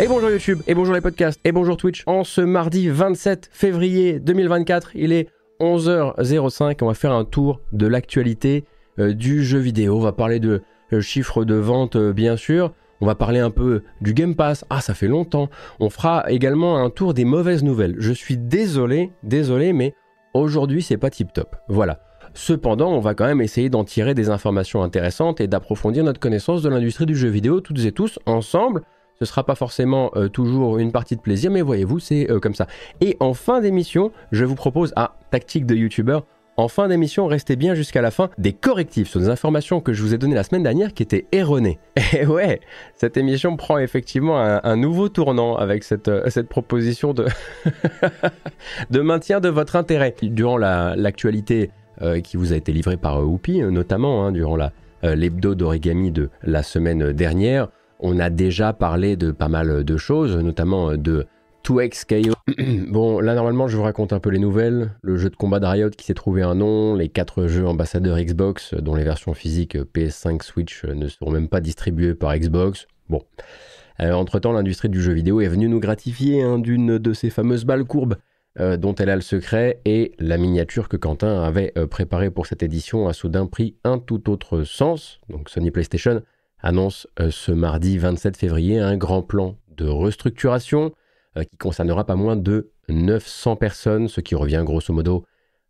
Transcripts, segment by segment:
Et bonjour YouTube, et bonjour les podcasts, et bonjour Twitch. En ce mardi 27 février 2024, il est 11h05. On va faire un tour de l'actualité euh, du jeu vidéo. On va parler de euh, chiffres de vente, euh, bien sûr. On va parler un peu du Game Pass. Ah, ça fait longtemps. On fera également un tour des mauvaises nouvelles. Je suis désolé, désolé, mais aujourd'hui, c'est pas tip top. Voilà. Cependant, on va quand même essayer d'en tirer des informations intéressantes et d'approfondir notre connaissance de l'industrie du jeu vidéo, toutes et tous, ensemble. Ce sera pas forcément euh, toujours une partie de plaisir, mais voyez-vous, c'est euh, comme ça. Et en fin d'émission, je vous propose, ah, tactique de youtubeur, en fin d'émission, restez bien jusqu'à la fin des correctifs sur des informations que je vous ai données la semaine dernière qui étaient erronées. Et ouais, cette émission prend effectivement un, nouveau tournant avec cette, euh, proposition de, de maintien de votre intérêt. Durant l'actualité qui vous a été livrée par Whoopi, notamment hein, durant l'hebdo d'origami de la semaine dernière, on a déjà parlé de pas mal de choses, notamment de 2XKO. bon, là normalement je vous raconte un peu les nouvelles. Le jeu de combat de qui s'est trouvé un nom, les quatre jeux ambassadeurs Xbox dont les versions physiques PS5 Switch ne seront même pas distribuées par Xbox. Bon. Euh, entre-temps, l'industrie du jeu vidéo est venue nous gratifier hein, d'une de ces fameuses balles courbes euh, dont elle a le secret et la miniature que Quentin avait euh, préparée pour cette édition a soudain pris un tout autre sens. Donc Sony PlayStation annonce euh, ce mardi 27 février un grand plan de restructuration euh, qui concernera pas moins de 900 personnes, ce qui revient grosso modo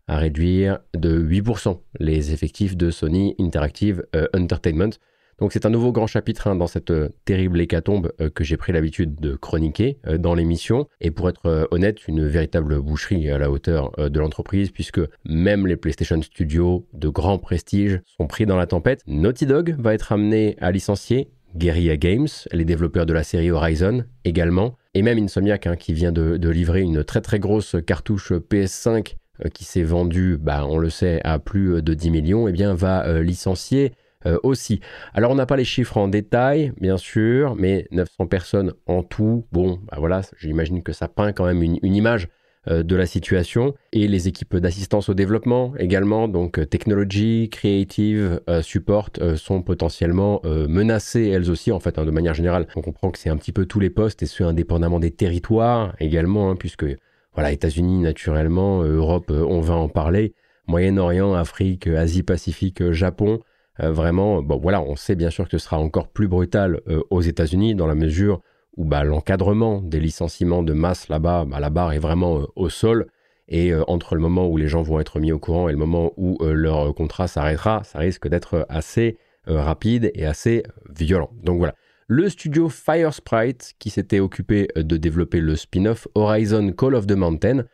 à réduire de 8% les effectifs de Sony Interactive euh, Entertainment. Donc c'est un nouveau grand chapitre hein, dans cette euh, terrible hécatombe euh, que j'ai pris l'habitude de chroniquer euh, dans l'émission. Et pour être honnête, une véritable boucherie à la hauteur de l'entreprise, puisque même les PlayStation Studios de grand prestige sont pris dans la tempête. Naughty Dog va être amené à licencier. Guerrilla Games, les développeurs de la série Horizon également, et même Insomniac hein, qui vient de, livrer une très très grosse cartouche PS5 qui s'est vendue, bah, on le sait, à plus de 10 millions, eh bien va licencier euh, aussi. Alors on n'a pas les chiffres en détail, bien sûr, mais 900 personnes en tout, bon, bah voilà, j'imagine que ça peint quand même une, image euh, de la situation. Et les équipes d'assistance au développement également, donc euh, technology, creative, support, sont potentiellement menacées elles aussi, en fait, hein, de manière générale. On comprend que c'est un petit peu tous les postes, et ce, indépendamment des territoires également, hein, puisque, voilà, États-Unis naturellement, Europe, on va en parler. Moyen-Orient, Afrique, Asie-Pacifique, Japon, euh, vraiment, bon voilà, on sait bien sûr que ce sera encore plus brutal euh, aux États-Unis dans la mesure où bah, l'encadrement des licenciements de masse là-bas, bah, la barre est vraiment euh, au sol. Et entre le moment où les gens vont être mis au courant et le moment où leur contrat s'arrêtera, ça risque d'être assez rapide et assez violent. Donc voilà. Le studio Firesprite, qui s'était occupé de développer le spin-off Horizon Call of the Mountain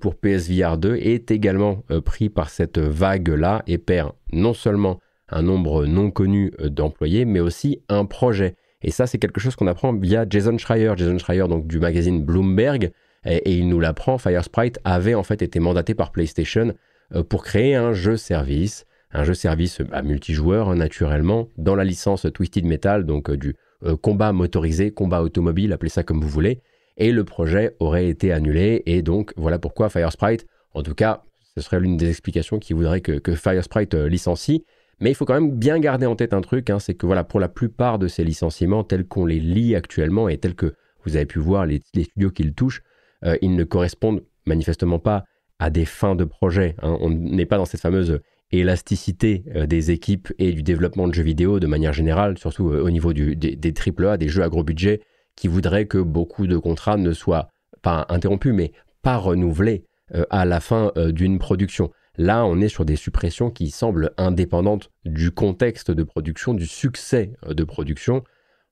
pour PSVR 2, est également pris par cette vague-là et perd non seulement un nombre non connu euh, d'employés, mais aussi un projet. Et ça, c'est quelque chose qu'on apprend via Jason Schreier. Jason Schreier, donc du magazine Bloomberg, et, il nous l'apprend. Firesprite avait en fait été mandaté par PlayStation euh, pour créer un jeu service, un jeu service à multijoueur hein, naturellement, dans la licence Twisted Metal, donc euh, du combat motorisé, combat automobile, appelez ça comme vous voulez. Et le projet aurait été annulé. Et donc voilà pourquoi Firesprite, en tout cas, ce serait l'une des explications qui voudrait que, que Firesprite licencie. Mais il faut quand même bien garder en tête un truc, hein, c'est que voilà, pour la plupart de ces licenciements tels qu'on les lit actuellement et tels que vous avez pu voir les, studios qui le touchent, euh, ils ne correspondent manifestement pas à des fins de projet. Hein. On n'est pas dans cette fameuse élasticité euh, des équipes et du développement de jeux vidéo de manière générale, surtout euh, au niveau des, des AAA, des jeux à gros budget, qui voudraient que beaucoup de contrats ne soient pas interrompus, mais pas renouvelés à la fin d'une production. Là, on est sur des suppressions qui semblent indépendantes du contexte de production, du succès euh, de production.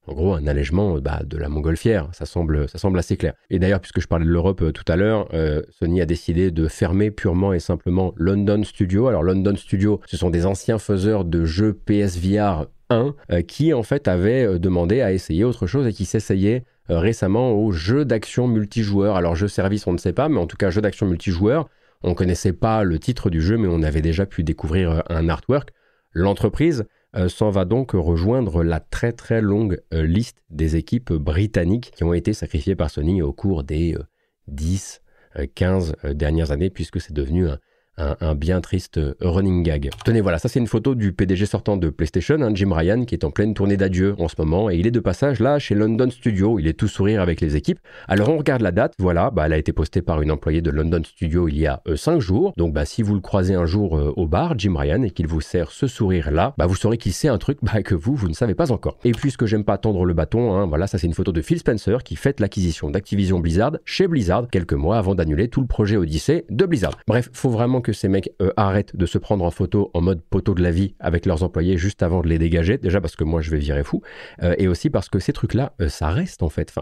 En gros, un allègement bah, de la montgolfière, ça semble, ça semble assez clair. Et d'ailleurs, puisque je parlais de l'Europe euh, tout à l'heure, euh, Sony a décidé de fermer purement et simplement London Studio. Alors London Studio, ce sont des anciens faiseurs de jeux PSVR 1 qui en fait avaient demandé à essayer autre chose et qui s'essayaient récemment aux jeux d'action multijoueur. Alors jeux service, on ne sait pas, mais en tout cas jeux d'action multijoueur on ne connaissait pas le titre du jeu, mais on avait déjà pu découvrir euh, un artwork. L'entreprise euh, s'en va donc rejoindre la très très longue euh, liste des équipes britanniques qui ont été sacrifiées par Sony au cours des 10, 15 dernières années, puisque c'est devenu un, bien triste running gag. Tenez, voilà, ça c'est une photo du PDG sortant de PlayStation, hein, Jim Ryan, qui est en pleine tournée d'adieu en ce moment, et il est de passage là chez London Studio, il est tout sourire avec les équipes. Alors on regarde la date, voilà, bah, elle a été postée par une employée de London Studio il y a 5 euh, jours, donc bah, si vous le croisez un jour euh, au bar, Jim Ryan, et qu'il vous sert ce sourire là, bah, vous saurez qu'il sait un truc que vous, vous ne savez pas encore. Et puisque j'aime pas tendre le bâton, hein, voilà, ça c'est une photo de Phil Spencer qui fête l'acquisition d'Activision Blizzard chez Blizzard quelques mois avant d'annuler tout le projet Odyssey de Blizzard. Bref, faut vraiment que ces mecs euh, arrêtent de se prendre en photo en mode poteau de la vie avec leurs employés juste avant de les dégager. Déjà parce que moi je vais virer fou, euh, et aussi parce que ces trucs-là, euh, ça reste en fait.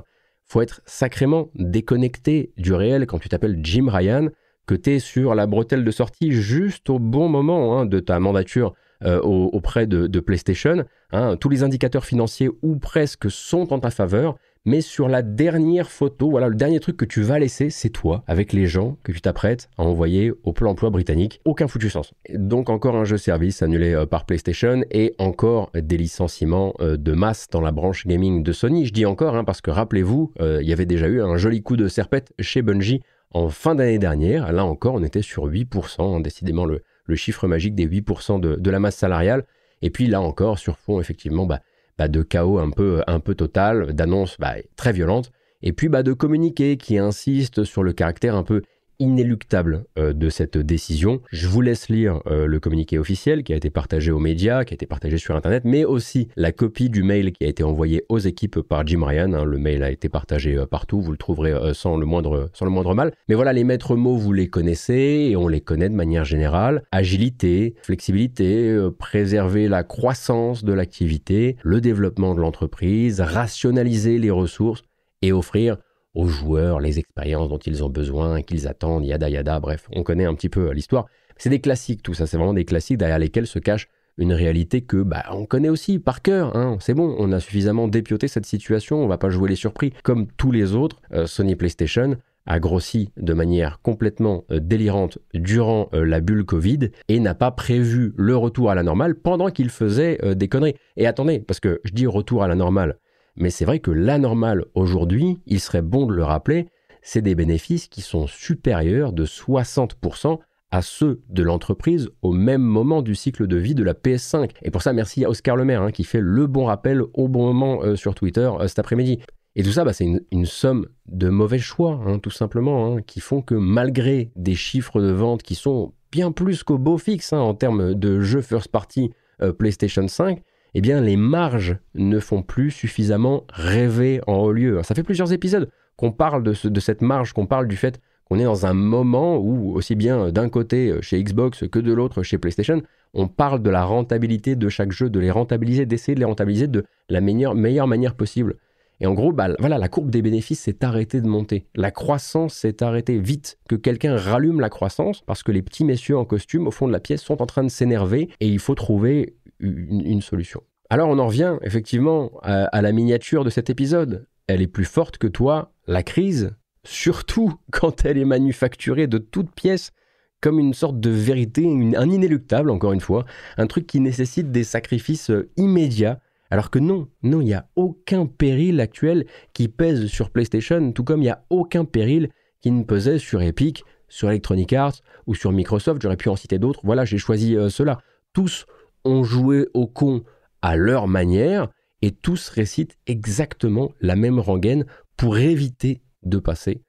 Faut être sacrément déconnecté du réel quand tu t'appelles Jim Ryan, que tu es sur la bretelle de sortie juste au bon moment hein, de ta mandature auprès de, PlayStation. Hein. tous les indicateurs financiers ou presque sont en ta faveur mais sur la dernière photo, voilà, le dernier truc que tu vas laisser, c'est toi, avec les gens que tu t'apprêtes à envoyer au plan emploi britannique. Aucun foutu sens. Donc encore un jeu service annulé euh, par PlayStation et encore des licenciements euh, de masse dans la branche gaming de Sony. Je dis encore, hein, parce que rappelez-vous, euh, il y avait déjà eu un joli coup de serpette chez Bungie en fin d'année dernière. Là encore, on était sur 8%, hein, décidément le, chiffre magique des 8% de, la masse salariale. Et puis là encore, sur fond, effectivement, bah, bah, de chaos un peu, un peu total, d'annonces bah, très violentes, et puis bah, de communiqués qui insistent sur le caractère un peu inéluctable euh, de cette décision. Je vous laisse lire euh, le communiqué officiel qui a été partagé aux médias, qui a été partagé sur Internet, mais aussi la copie du mail qui a été envoyé aux équipes par Jim Ryan. Hein. Le mail a été partagé euh, partout, vous le trouverez sans, le moindre, sans le moindre mal. Mais voilà, les maîtres mots, vous les connaissez et on les connaît de manière générale. Agilité, flexibilité, préserver la croissance de l'activité, le développement de l'entreprise, rationaliser les ressources et offrir aux joueurs les expériences dont ils ont besoin, qu'ils attendent, yada yada, bref, on connaît un petit peu l'histoire. C'est des classiques tout ça, c'est vraiment des classiques derrière lesquels se cache une réalité que bah, on connaît aussi par cœur. Hein. C'est bon, on a suffisamment dépioté cette situation, on va pas jouer les surpris. Comme tous les autres, euh, Sony PlayStation a grossi de manière complètement euh, délirante durant euh, la bulle Covid et n'a pas prévu le retour à la normale pendant qu'il faisait des conneries. Et attendez, parce que je dis retour à la normale, mais c'est vrai que la normale aujourd'hui, il serait bon de le rappeler, c'est des bénéfices qui sont supérieurs de 60% à ceux de l'entreprise au même moment du cycle de vie de la PS5. Et pour ça, merci à Oscar Lemaire hein, qui fait le bon rappel au bon moment euh, sur Twitter euh, cet après-midi. Et tout ça, bah, c'est une, somme de mauvais choix, hein, tout simplement, hein, qui font que malgré des chiffres de vente qui sont bien plus qu'au beau fixe en termes de jeux first party euh, PlayStation 5, eh les marges ne font plus suffisamment rêver en haut lieu. Ça fait plusieurs épisodes qu'on parle de, cette marge, qu'on parle du fait qu'on est dans un moment où, aussi bien d'un côté chez Xbox que de l'autre chez PlayStation, on parle de la rentabilité de chaque jeu, de les rentabiliser, d'essayer de les rentabiliser de la meilleure, manière possible. Et en gros, bah, voilà, la courbe des bénéfices s'est arrêtée de monter. La croissance s'est arrêtée vite. Que quelqu'un rallume la croissance parce que les petits messieurs en costume au fond de la pièce sont en train de s'énerver et il faut trouver une, solution. Alors on en revient effectivement à, la miniature de cet épisode. Elle est plus forte que toi, la crise, surtout quand elle est manufacturée de toutes pièces comme une sorte de vérité, un inéluctable encore une fois, un truc qui nécessite des sacrifices euh, immédiats, alors que non, non, il n'y a aucun péril actuel qui pèse sur PlayStation, tout comme il n'y a aucun péril qui ne pesait sur Epic, sur Electronic Arts ou sur Microsoft, j'aurais pu en citer d'autres, voilà, j'ai choisi euh, cela. Tous ont joué au con à leur manière et tous récitent exactement la même rengaine pour éviter de passer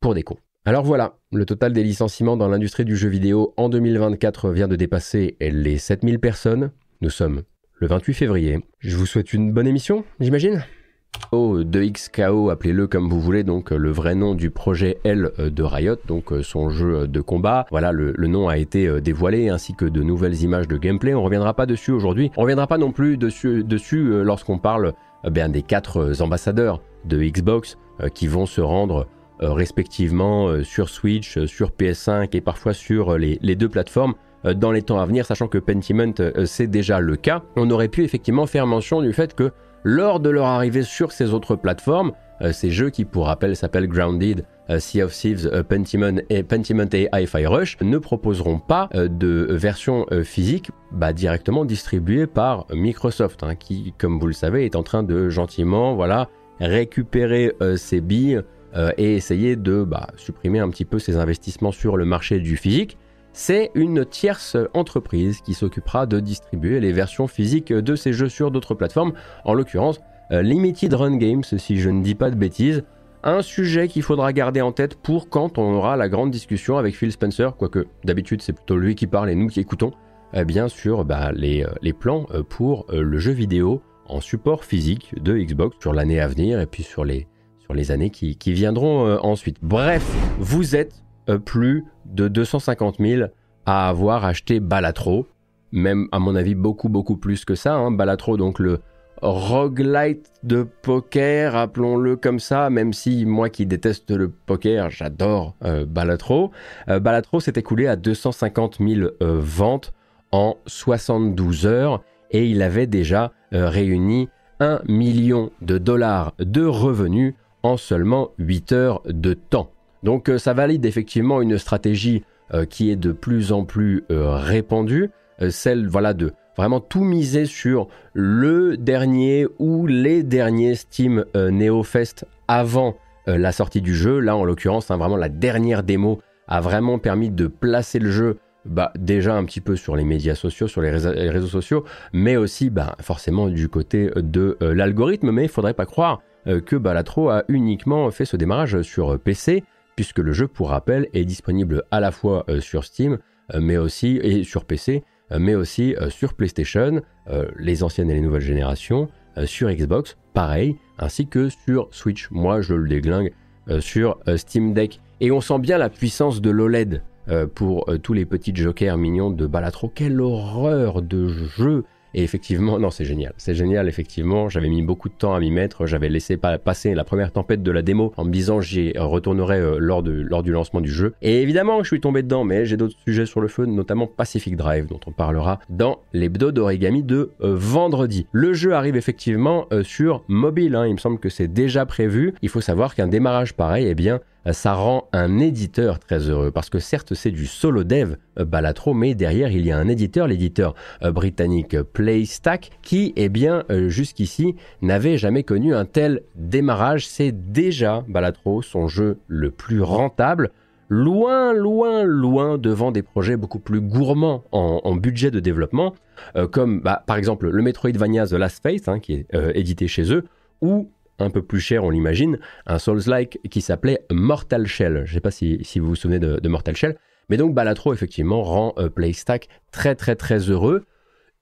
pour des cons. Alors voilà, le total des licenciements dans l'industrie du jeu vidéo en 2024 vient de dépasser les 7000 personnes. Nous sommes le 28 février. Je vous souhaite une bonne émission, j'imagine? 2XKO, appelez-le comme vous voulez, donc euh, le vrai nom du projet L euh, de Riot, donc euh, son jeu de combat. Voilà, le, nom a été dévoilé, ainsi que de nouvelles images de gameplay. On reviendra pas dessus aujourd'hui. On reviendra pas non plus dessus, dessus lorsqu'on parle bien des quatre ambassadeurs de Xbox qui vont se rendre respectivement sur Switch, sur PS5 et parfois sur les, les deux plateformes dans les temps à venir, sachant que Pentiment c'est déjà le cas. On aurait pu effectivement faire mention du fait que lors de leur arrivée sur ces autres plateformes, euh, ces jeux qui pour rappel s'appellent Grounded, euh, Sea of Thieves, euh, Pentiment et, Pentiment Hi-Fi Rush, ne proposeront pas de version physique bah, directement distribuée par Microsoft, hein, qui, comme vous le savez, est en train de gentiment voilà, récupérer ses billes et essayer de bah, supprimer un petit peu ses investissements sur le marché du physique. C'est une tierce entreprise qui s'occupera de distribuer les versions physiques de ces jeux sur d'autres plateformes, en l'occurrence Limited Run Games, si je ne dis pas de bêtises. Un sujet qu'il faudra garder en tête pour quand on aura la grande discussion avec Phil Spencer, quoique d'habitude c'est plutôt lui qui parle et nous qui écoutons, eh bien sûr bah, les, les, plans pour le jeu vidéo en support physique de Xbox sur l'année à venir et puis sur les, sur les années qui, viendront euh, ensuite. Bref, vous êtes euh, plus de 250 000 à avoir acheté Balatro, même à mon avis beaucoup beaucoup plus que ça. Hein. Balatro, donc le roguelite de poker, appelons-le comme ça, même si moi qui déteste le poker, j'adore euh, Balatro. Balatro s'est écoulé à 250 000 ventes en 72 heures et il avait déjà euh, réuni 1 million de dollars de revenus en seulement 8 heures de temps. Donc euh, ça valide effectivement une stratégie euh, qui est de plus en plus répandue, celle voilà de vraiment tout miser sur le dernier ou les derniers Steam NeoFest avant la sortie du jeu. Là en l'occurrence, hein, vraiment la dernière démo a vraiment permis de placer le jeu bah, déjà un petit peu sur les médias sociaux, sur les réseaux, sociaux, mais aussi bah, forcément du côté de euh, l'algorithme. Mais il faudrait pas croire euh, que Balatro a uniquement fait ce démarrage sur PC, puisque le jeu, pour rappel, est disponible à la fois euh, sur Steam, mais aussi et sur PC, mais aussi sur PlayStation, les anciennes et les nouvelles générations, sur Xbox, pareil, ainsi que sur Switch. Moi, je le déglingue sur Steam Deck. Et on sent bien la puissance de l'OLED euh, pour euh, tous les petits jokers mignons de Balatro. Quelle horreur de jeu et effectivement, non, c'est génial. C'est génial, effectivement. J'avais mis beaucoup de temps à m'y mettre. J'avais laissé passer la première tempête de la démo en me disant j'y retournerai euh, lors, de, lors du lancement du jeu. Et évidemment, je suis tombé dedans, mais j'ai d'autres sujets sur le feu, notamment Pacific Drive, dont on parlera dans l'hebdo d'origami de vendredi. Le jeu arrive effectivement sur mobile. Hein. Il me semble que c'est déjà prévu. Il faut savoir qu'un démarrage pareil, eh bien, euh, ça rend un éditeur très heureux parce que certes c'est du solo dev euh, Balatro mais derrière il y a un éditeur l'éditeur euh, britannique Playstack qui eh bien jusqu'ici n'avait jamais connu un tel démarrage. C'est déjà Balatro son jeu le plus rentable. Loin loin loin devant des projets beaucoup plus gourmands en, budget de développement comme bah, par exemple le Metroidvania The Last Face hein, qui est édité chez eux ou un peu plus cher, on l'imagine, un Souls-like qui s'appelait Mortal Shell. Je ne sais pas si, vous vous souvenez de, Mortal Shell. Mais donc Balatro, effectivement, rend euh, PlayStack très très très heureux.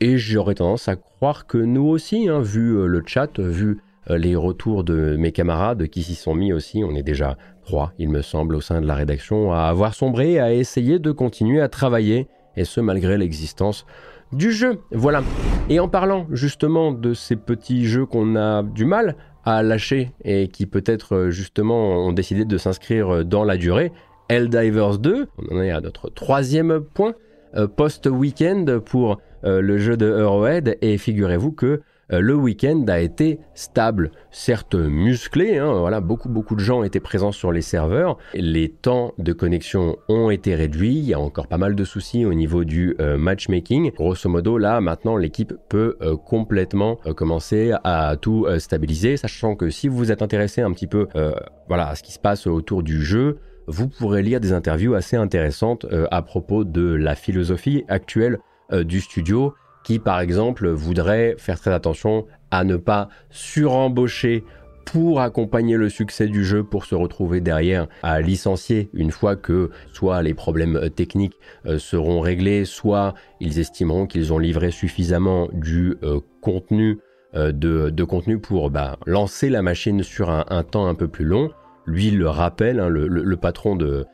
Et j'aurais tendance à croire que nous aussi, hein, vu euh, le chat, vu euh, les retours de mes camarades qui s'y sont mis aussi, on est déjà trois, il me semble, au sein de la rédaction, à avoir sombré, à essayer de continuer à travailler, et ce malgré l'existence du jeu. Voilà. Et en parlant justement de ces petits jeux qu'on a du mal à lâcher et qui peut-être euh, justement ont décidé de s'inscrire euh, dans la durée. Helldivers 2, on en est à notre troisième point euh, post-weekend pour le jeu de Eurohead et figurez-vous que le week-end a été stable, certes musclé, hein, voilà, beaucoup beaucoup de gens étaient présents sur les serveurs, les temps de connexion ont été réduits, il y a encore pas mal de soucis au niveau du euh, matchmaking. Grosso modo, là maintenant l'équipe peut euh, complètement commencer à tout stabiliser, sachant que si vous êtes intéressé un petit peu voilà, à ce qui se passe autour du jeu, vous pourrez lire des interviews assez intéressantes à propos de la philosophie actuelle du studio qui, par exemple, voudrait faire très attention à ne pas surembaucher pour accompagner le succès du jeu pour se retrouver derrière à licencier une fois que soit les problèmes euh, techniques euh, seront réglés, soit ils estimeront qu'ils ont livré suffisamment du euh, contenu de, contenu pour bah, lancer la machine sur un, temps un peu plus long. Lui le rappelle, hein, le, patron de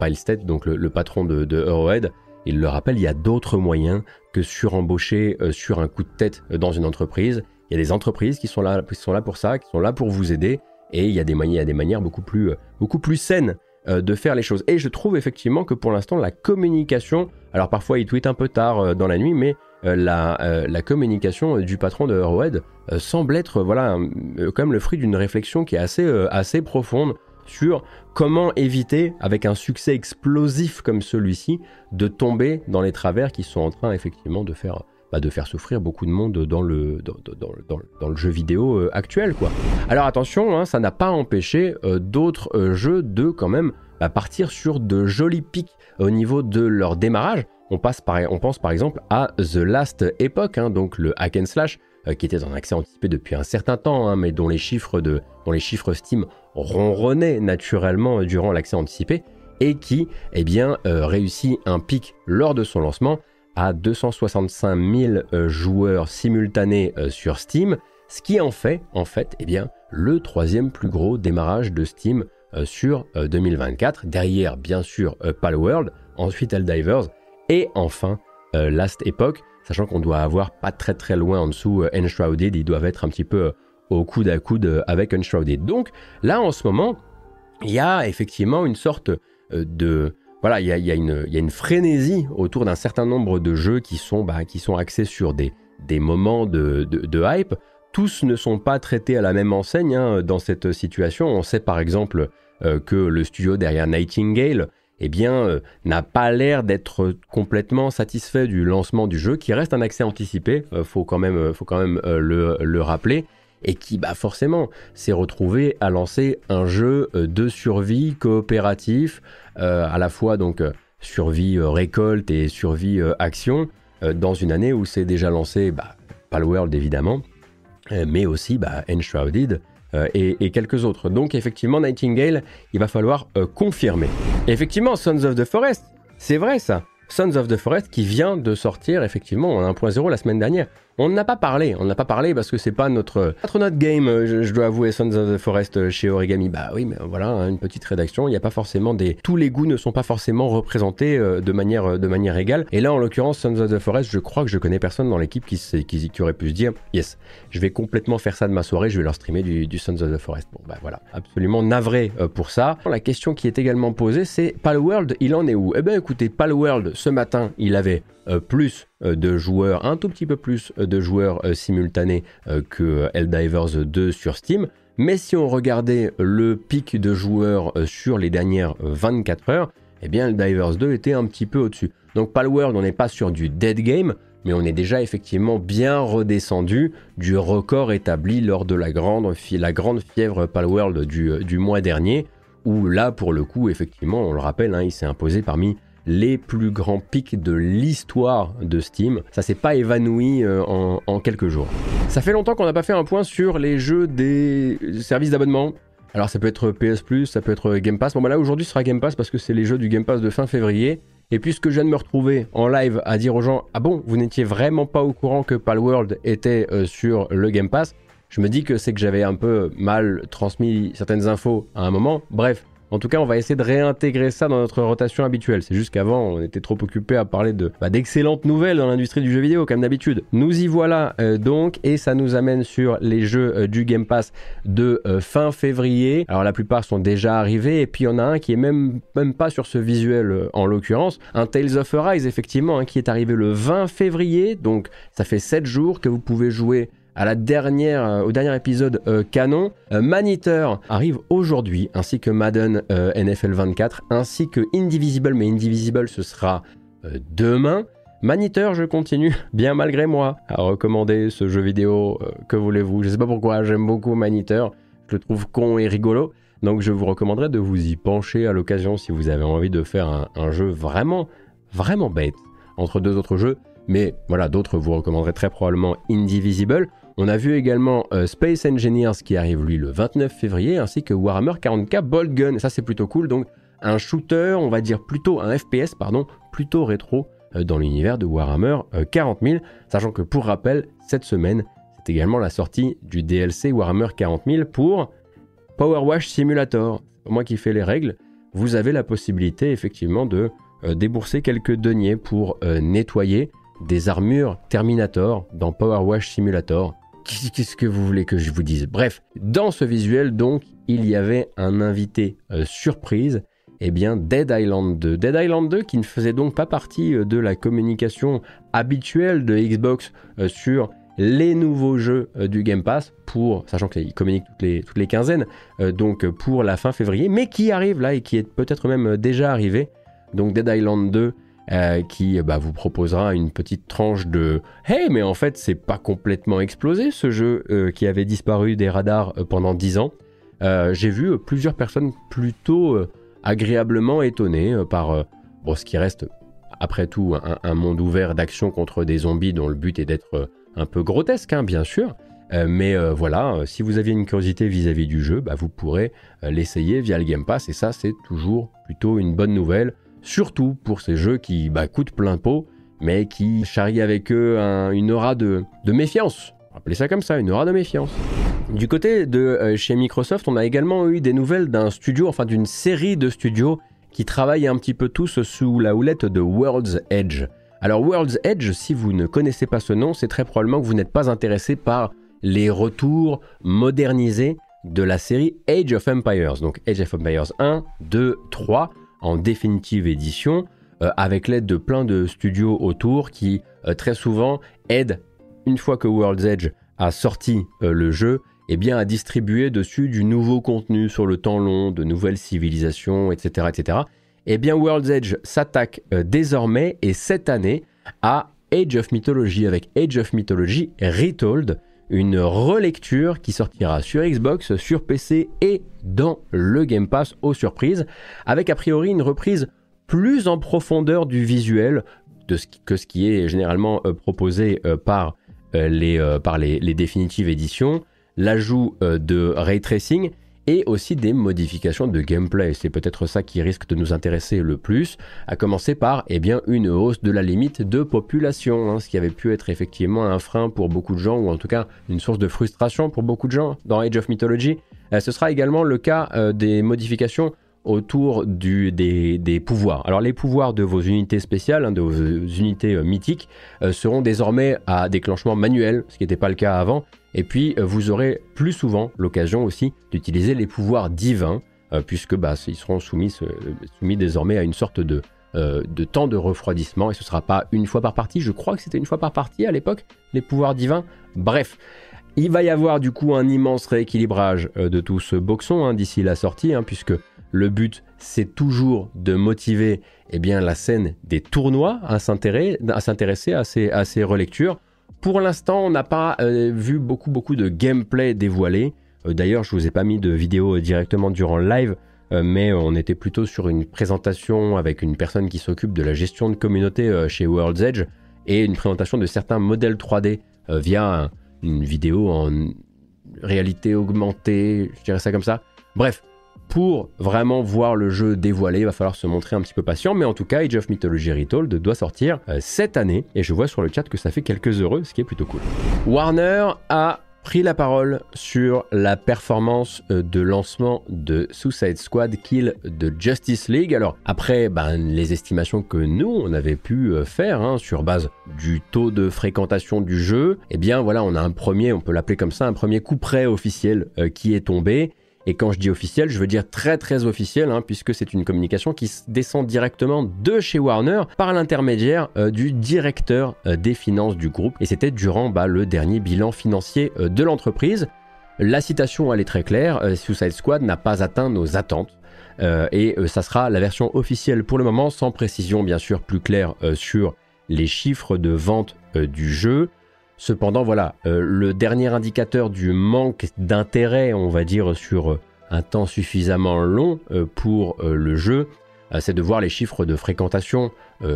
Pilestead, donc le, patron de, de Eurohead, il le rappelle, il y a d'autres moyens que surembaucher euh, sur un coup de tête euh, dans une entreprise. Il y a des entreprises qui sont là, qui sont là pour ça, qui sont là pour vous aider. Et il y a des manières, des manières beaucoup plus, euh, beaucoup plus saines de faire les choses. Et je trouve effectivement que pour l'instant, la communication, alors parfois il tweet un peu tard dans la nuit, mais la, communication du patron de Eurowed semble être voilà, même le fruit d'une réflexion qui est assez, assez profonde sur comment éviter, avec un succès explosif comme celui-ci, de tomber dans les travers qui sont en train effectivement de faire, bah, de faire souffrir beaucoup de monde dans le, dans, le jeu vidéo euh, actuel. Quoi. Alors attention, hein, ça n'a pas empêché euh, d'autres euh, jeux de quand même bah, partir sur de jolis pics au niveau de leur démarrage. On, passe par, on pense par exemple à The Last Epoch, hein, donc le hack and slash, qui était en accès anticipé depuis un certain temps, hein, mais dont les chiffres, de, dont les chiffres Steam ronronnaient naturellement durant l'accès anticipé, et qui eh bien, euh, réussit un pic lors de son lancement à 265 000 euh, joueurs simultanés sur Steam, ce qui en fait en fait eh bien, le troisième plus gros démarrage de Steam sur 2024, derrière bien sûr Palworld, ensuite Helldivers, et enfin Last Epoch, sachant qu'on doit avoir pas très très loin en dessous euh, Enshrouded, ils doivent être un petit peu euh, au coude à coude euh, avec Enshrouded. Donc là en ce moment, il y a effectivement une sorte de... Voilà, il y a, une, frénésie autour d'un certain nombre de jeux qui sont, bah, qui sont axés sur des, des moments de, hype. Tous ne sont pas traités à la même enseigne hein, dans cette situation. On sait par exemple que le studio derrière Nightingale eh bien, euh, n'a pas l'air d'être complètement satisfait du lancement du jeu, qui reste un accès anticipé, euh, faut quand même, euh, faut quand même le, rappeler, et qui, bah, forcément, s'est retrouvé à lancer un jeu de survie coopératif, à la fois donc survie récolte et survie action, dans une année où c'est déjà lancé, bah, Palworld évidemment, mais aussi bah, Enshrouded, euh, et, quelques autres. Donc effectivement, Nightingale, il va falloir euh, confirmer. effectivement, Sons of the Forest, c'est vrai ça. Sons of the Forest qui vient de sortir effectivement en 1.0 la semaine dernière. On n'a pas parlé, on n'a pas parlé parce que c'est pas notre, notre game, euh, je, dois avouer, Sons of the Forest euh, chez Origami. Bah oui, mais voilà, hein, une petite rédaction, il n'y a pas forcément des... Tous les goûts ne sont pas forcément représentés euh, de, manière, de manière égale. Et là, en l'occurrence, Sons of the Forest, je crois que je connais personne dans l'équipe qui, aurait pu se dire, yes, je vais complètement faire ça de ma soirée, je vais leur streamer du, Sons of the Forest. Bon, bah voilà, absolument navré pour ça. La question qui est également posée, c'est Palworld, il en est où? Eh bien écoutez, Palworld, ce matin, il avait euh, plus euh, de joueurs, un tout petit peu plus euh, de joueurs simultanés que Helldivers 2 sur Steam. Mais si on regardait le pic de joueurs sur les dernières 24 heures, eh bien Helldivers 2 était un petit peu au-dessus. Donc Palworld, on n'est pas sur du dead game, mais on est déjà effectivement bien redescendu du record établi lors de la grande, fièvre Palworld du, du mois dernier, où là, pour le coup, effectivement, on le rappelle, hein, il s'est imposé parmi les plus grands pics de l'histoire de Steam. Ça s'est pas évanoui euh, en, quelques jours. Ça fait longtemps qu'on n'a pas fait un point sur les jeux des services d'abonnement. Alors ça peut être PS Plus, ça peut être Game Pass. Bon bah là aujourd'hui sera Game Pass parce que c'est les jeux du Game Pass de fin février. Et puisque je viens de me retrouver en live à dire aux gens Ah bon, vous n'étiez vraiment pas au courant que Palworld était euh, sur le Game Pass, je me dis que c'est que j'avais un peu mal transmis certaines infos à un moment. Bref, en tout cas, on va essayer de réintégrer ça dans notre rotation habituelle. C'est juste qu'avant, on était trop occupé à parler de bah, d'excellentes nouvelles dans l'industrie du jeu vidéo, comme d'habitude. Nous y voilà euh, donc, et ça nous amène sur les jeux euh, du Game Pass de euh, fin février. Alors la plupart sont déjà arrivés, et puis il y en a un qui est même, pas sur ce visuel en l'occurrence, un Tales of Arise effectivement, hein, qui est arrivé le 20 février, donc ça fait 7 jours que vous pouvez jouer à la dernière, euh, au dernier épisode euh, canon. Euh, Maniteur arrive aujourd'hui, ainsi que Madden NFL 24, ainsi que Indivisible, mais Indivisible ce sera demain. Maniteur, je continue, bien malgré moi, à recommander ce jeu vidéo. que voulez-vous Je sais pas pourquoi, j'aime beaucoup Maniteur. Je le trouve con et rigolo. Donc je vous recommanderais de vous y pencher à l'occasion si vous avez envie de faire un, jeu vraiment, vraiment bête entre deux autres jeux. Mais voilà, d'autres vous recommanderaient très probablement Indivisible. On a vu également euh, Space Engineers qui arrive lui le 29 février, ainsi que Warhammer 40k Bolt Gun. Ça c'est plutôt cool. Donc un shooter, on va dire plutôt un FPS, pardon, plutôt rétro euh, dans l'univers de Warhammer 40 euh, 000. Sachant que pour rappel, cette semaine, c'est également la sortie du DLC Warhammer 40 000 pour Power Wash Simulator. Moi qui fais les règles, vous avez la possibilité effectivement de débourser quelques deniers pour nettoyer des armures Terminator dans Power Wash Simulator. Qu'est-ce que vous voulez que je vous dise? Bref, dans ce visuel, donc, il y avait un invité euh, surprise, eh bien Dead Island 2. Dead Island 2 qui ne faisait donc pas partie euh, de la communication habituelle de Xbox euh, sur les nouveaux jeux du Game Pass, pour, sachant qu'il communique toutes les, toutes les quinzaines, donc pour la fin février, mais qui arrive là et qui est peut-être même déjà arrivé. Donc Dead Island 2 euh, qui bah, vous proposera une petite tranche de Hey, mais en fait, c'est pas complètement explosé ce jeu euh, qui avait disparu des radars euh, pendant 10 ans. J'ai vu plusieurs personnes plutôt agréablement étonnées par ce qui reste après tout un, monde ouvert d'action contre des zombies dont le but est d'être un peu grotesque, hein, bien sûr. mais voilà, si vous aviez une curiosité vis-à-vis du jeu, bah, vous pourrez l'essayer via le Game Pass et ça c'est toujours plutôt une bonne nouvelle, surtout pour ces jeux qui bah, coûtent plein pot mais qui charrient avec eux une aura de, méfiance. Appelez ça comme ça, une aura de méfiance. Du côté de euh, chez Microsoft, on a également eu des nouvelles d'un studio, enfin d'une série de studios qui travaillent un petit peu tous sous la houlette de World's Edge. Alors World's Edge, si vous ne connaissez pas ce nom, c'est très probablement que vous n'êtes pas intéressé par les retours modernisés de la série Age of Empires. Donc Age of Empires 1, 2, 3 en définitive édition. Euh, avec l'aide de plein de studios autour qui euh, très souvent aident, une fois que World's Edge a sorti euh, le jeu, eh bien, à distribuer dessus du nouveau contenu sur le temps long, de nouvelles civilisations, etc. etc. Eh bien, World's Edge s'attaque désormais et cette année à Age of Mythology avec Age of Mythology Retold, une relecture qui sortira sur Xbox, sur PC et dans le Game Pass aux surprises, avec a priori une reprise plus en profondeur du visuel que ce qui est généralement euh, proposé euh, par, euh, les, par les, définitives éditions, l'ajout de ray tracing et aussi des modifications de gameplay. C'est peut-être ça qui risque de nous intéresser le plus, à commencer par eh bien, une hausse de la limite de population, hein, ce qui avait pu être effectivement un frein pour beaucoup de gens, ou en tout cas une source de frustration pour beaucoup de gens dans Age of Mythology. ce sera également le cas des modifications autour des, pouvoirs. Alors les pouvoirs de vos unités spéciales, hein, de vos unités euh, mythiques, euh, seront désormais à déclenchement manuel, ce qui n'était pas le cas avant. Et puis euh, vous aurez plus souvent l'occasion aussi d'utiliser les pouvoirs divins, puisque bah, ils seront soumis, désormais à une sorte de, de temps de refroidissement, et ce ne sera pas une fois par partie, je crois que c'était une fois par partie à l'époque, les pouvoirs divins. Bref, il va y avoir du coup un immense rééquilibrage de tout ce boxon hein, d'ici la sortie, hein, puisque le but, c'est toujours de motiver eh bien, la scène des tournois à s'intéresser à, ces, relectures. Pour l'instant, on n'a pas euh, vu beaucoup, beaucoup de gameplay dévoilé. Euh, d'ailleurs, je ne vous ai pas mis de vidéo directement durant le live, euh, mais on était plutôt sur une présentation avec une personne qui s'occupe de la gestion de communauté chez World's Edge et une présentation de certains modèles 3D via une vidéo en réalité augmentée, je dirais ça comme ça. Bref, pour vraiment voir le jeu dévoilé, il va falloir se montrer un petit peu patient, mais en tout cas, Age of Mythology Retold doit sortir euh, cette année, et je vois sur le chat que ça fait quelques heureux, ce qui est plutôt cool. Warner a pris la parole sur la performance euh, de lancement de Suicide Squad Kill de Justice League. Alors après ben, les estimations que nous on avait pu euh, faire hein, sur base du taux de fréquentation du jeu, eh bien voilà on a un premier, on peut l'appeler comme ça, un premier coup près officiel qui est tombé et quand je dis officiel, je veux dire très très officiel, hein, puisque c'est une communication qui descend directement de chez Warner par l'intermédiaire euh, du directeur euh, des finances du groupe. Et c'était durant bah, le dernier bilan financier euh, de l'entreprise. La citation, elle est très claire, Suicide Squad n'a pas atteint nos attentes. et ça sera la version officielle pour le moment, sans précision bien sûr plus claire sur les chiffres de vente du jeu. Cependant, voilà, euh, le dernier indicateur du manque d'intérêt, on va dire, sur euh, un temps suffisamment long euh, pour le jeu, c'est de voir les chiffres de fréquentation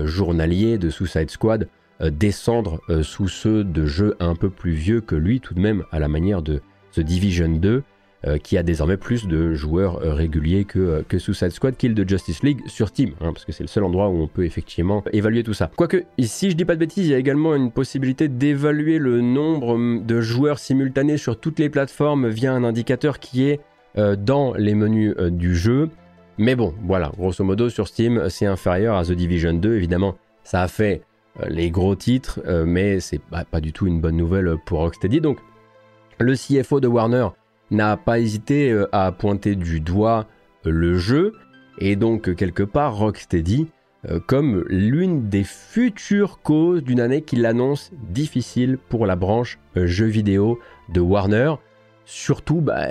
journalier de Suicide Squad descendre sous ceux de jeux un peu plus vieux que lui, tout de même, à la manière de The Division 2. Euh, qui a désormais plus de joueurs euh, réguliers que, euh, que Suicide Squad Kill de Justice League sur Steam, hein, parce que c'est le seul endroit où on peut effectivement évaluer tout ça. Quoique, si je dis pas de bêtises, il y a également une possibilité d'évaluer le nombre hum, de joueurs simultanés sur toutes les plateformes via un indicateur qui est dans les menus du jeu. Mais bon, voilà, grosso modo sur Steam, c'est inférieur à The Division 2, évidemment. Ça a fait les gros titres, mais c'est pas, pas, du tout une bonne nouvelle pour Rocksteady. Donc, le CFO de Warner n'a pas hésité euh, à pointer du doigt euh, le jeu et donc euh, quelque part Rocksteady comme l'une des futures causes d'une année qu'il annonce difficile pour la branche jeux vidéo de Warner. Surtout, bah,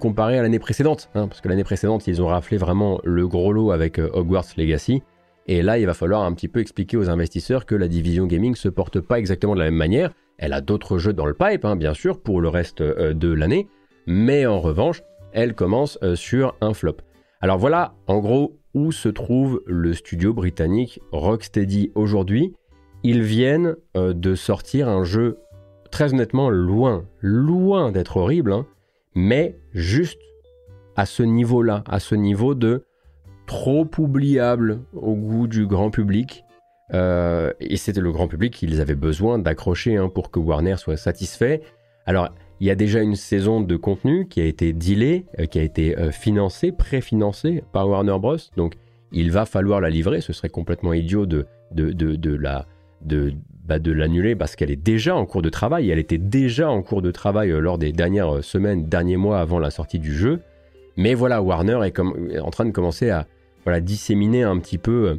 comparé à l'année précédente, hein, parce que l'année précédente, ils ont raflé vraiment le gros lot avec Hogwarts Legacy. Et là, il va falloir un petit peu expliquer aux investisseurs que la division gaming se porte pas exactement de la même manière. Elle a d'autres jeux dans le pipe, hein, bien sûr, pour le reste de l'année mais en revanche, elle commence euh, sur un flop. Alors voilà, en gros, où se trouve le studio britannique Rocksteady aujourd'hui. Ils viennent euh, de sortir un jeu très honnêtement loin, loin d'être horrible, hein, mais juste à ce niveau-là, à ce niveau de trop oubliable au goût du grand public. Euh, et c'était le grand public qu'ils avaient besoin d'accrocher hein, pour que Warner soit satisfait. Alors, il y a déjà une saison de contenu qui a été dealée, euh, qui a été euh, financée, préfinancée par Warner Bros. Donc, il va falloir la livrer. Ce serait complètement idiot de, de, bah, l'annuler parce qu'elle est déjà en cours de travail. Elle était déjà en cours de travail lors des dernières semaines, derniers mois avant la sortie du jeu. Mais voilà, Warner est, comme, en train de commencer à voilà, disséminer un petit peu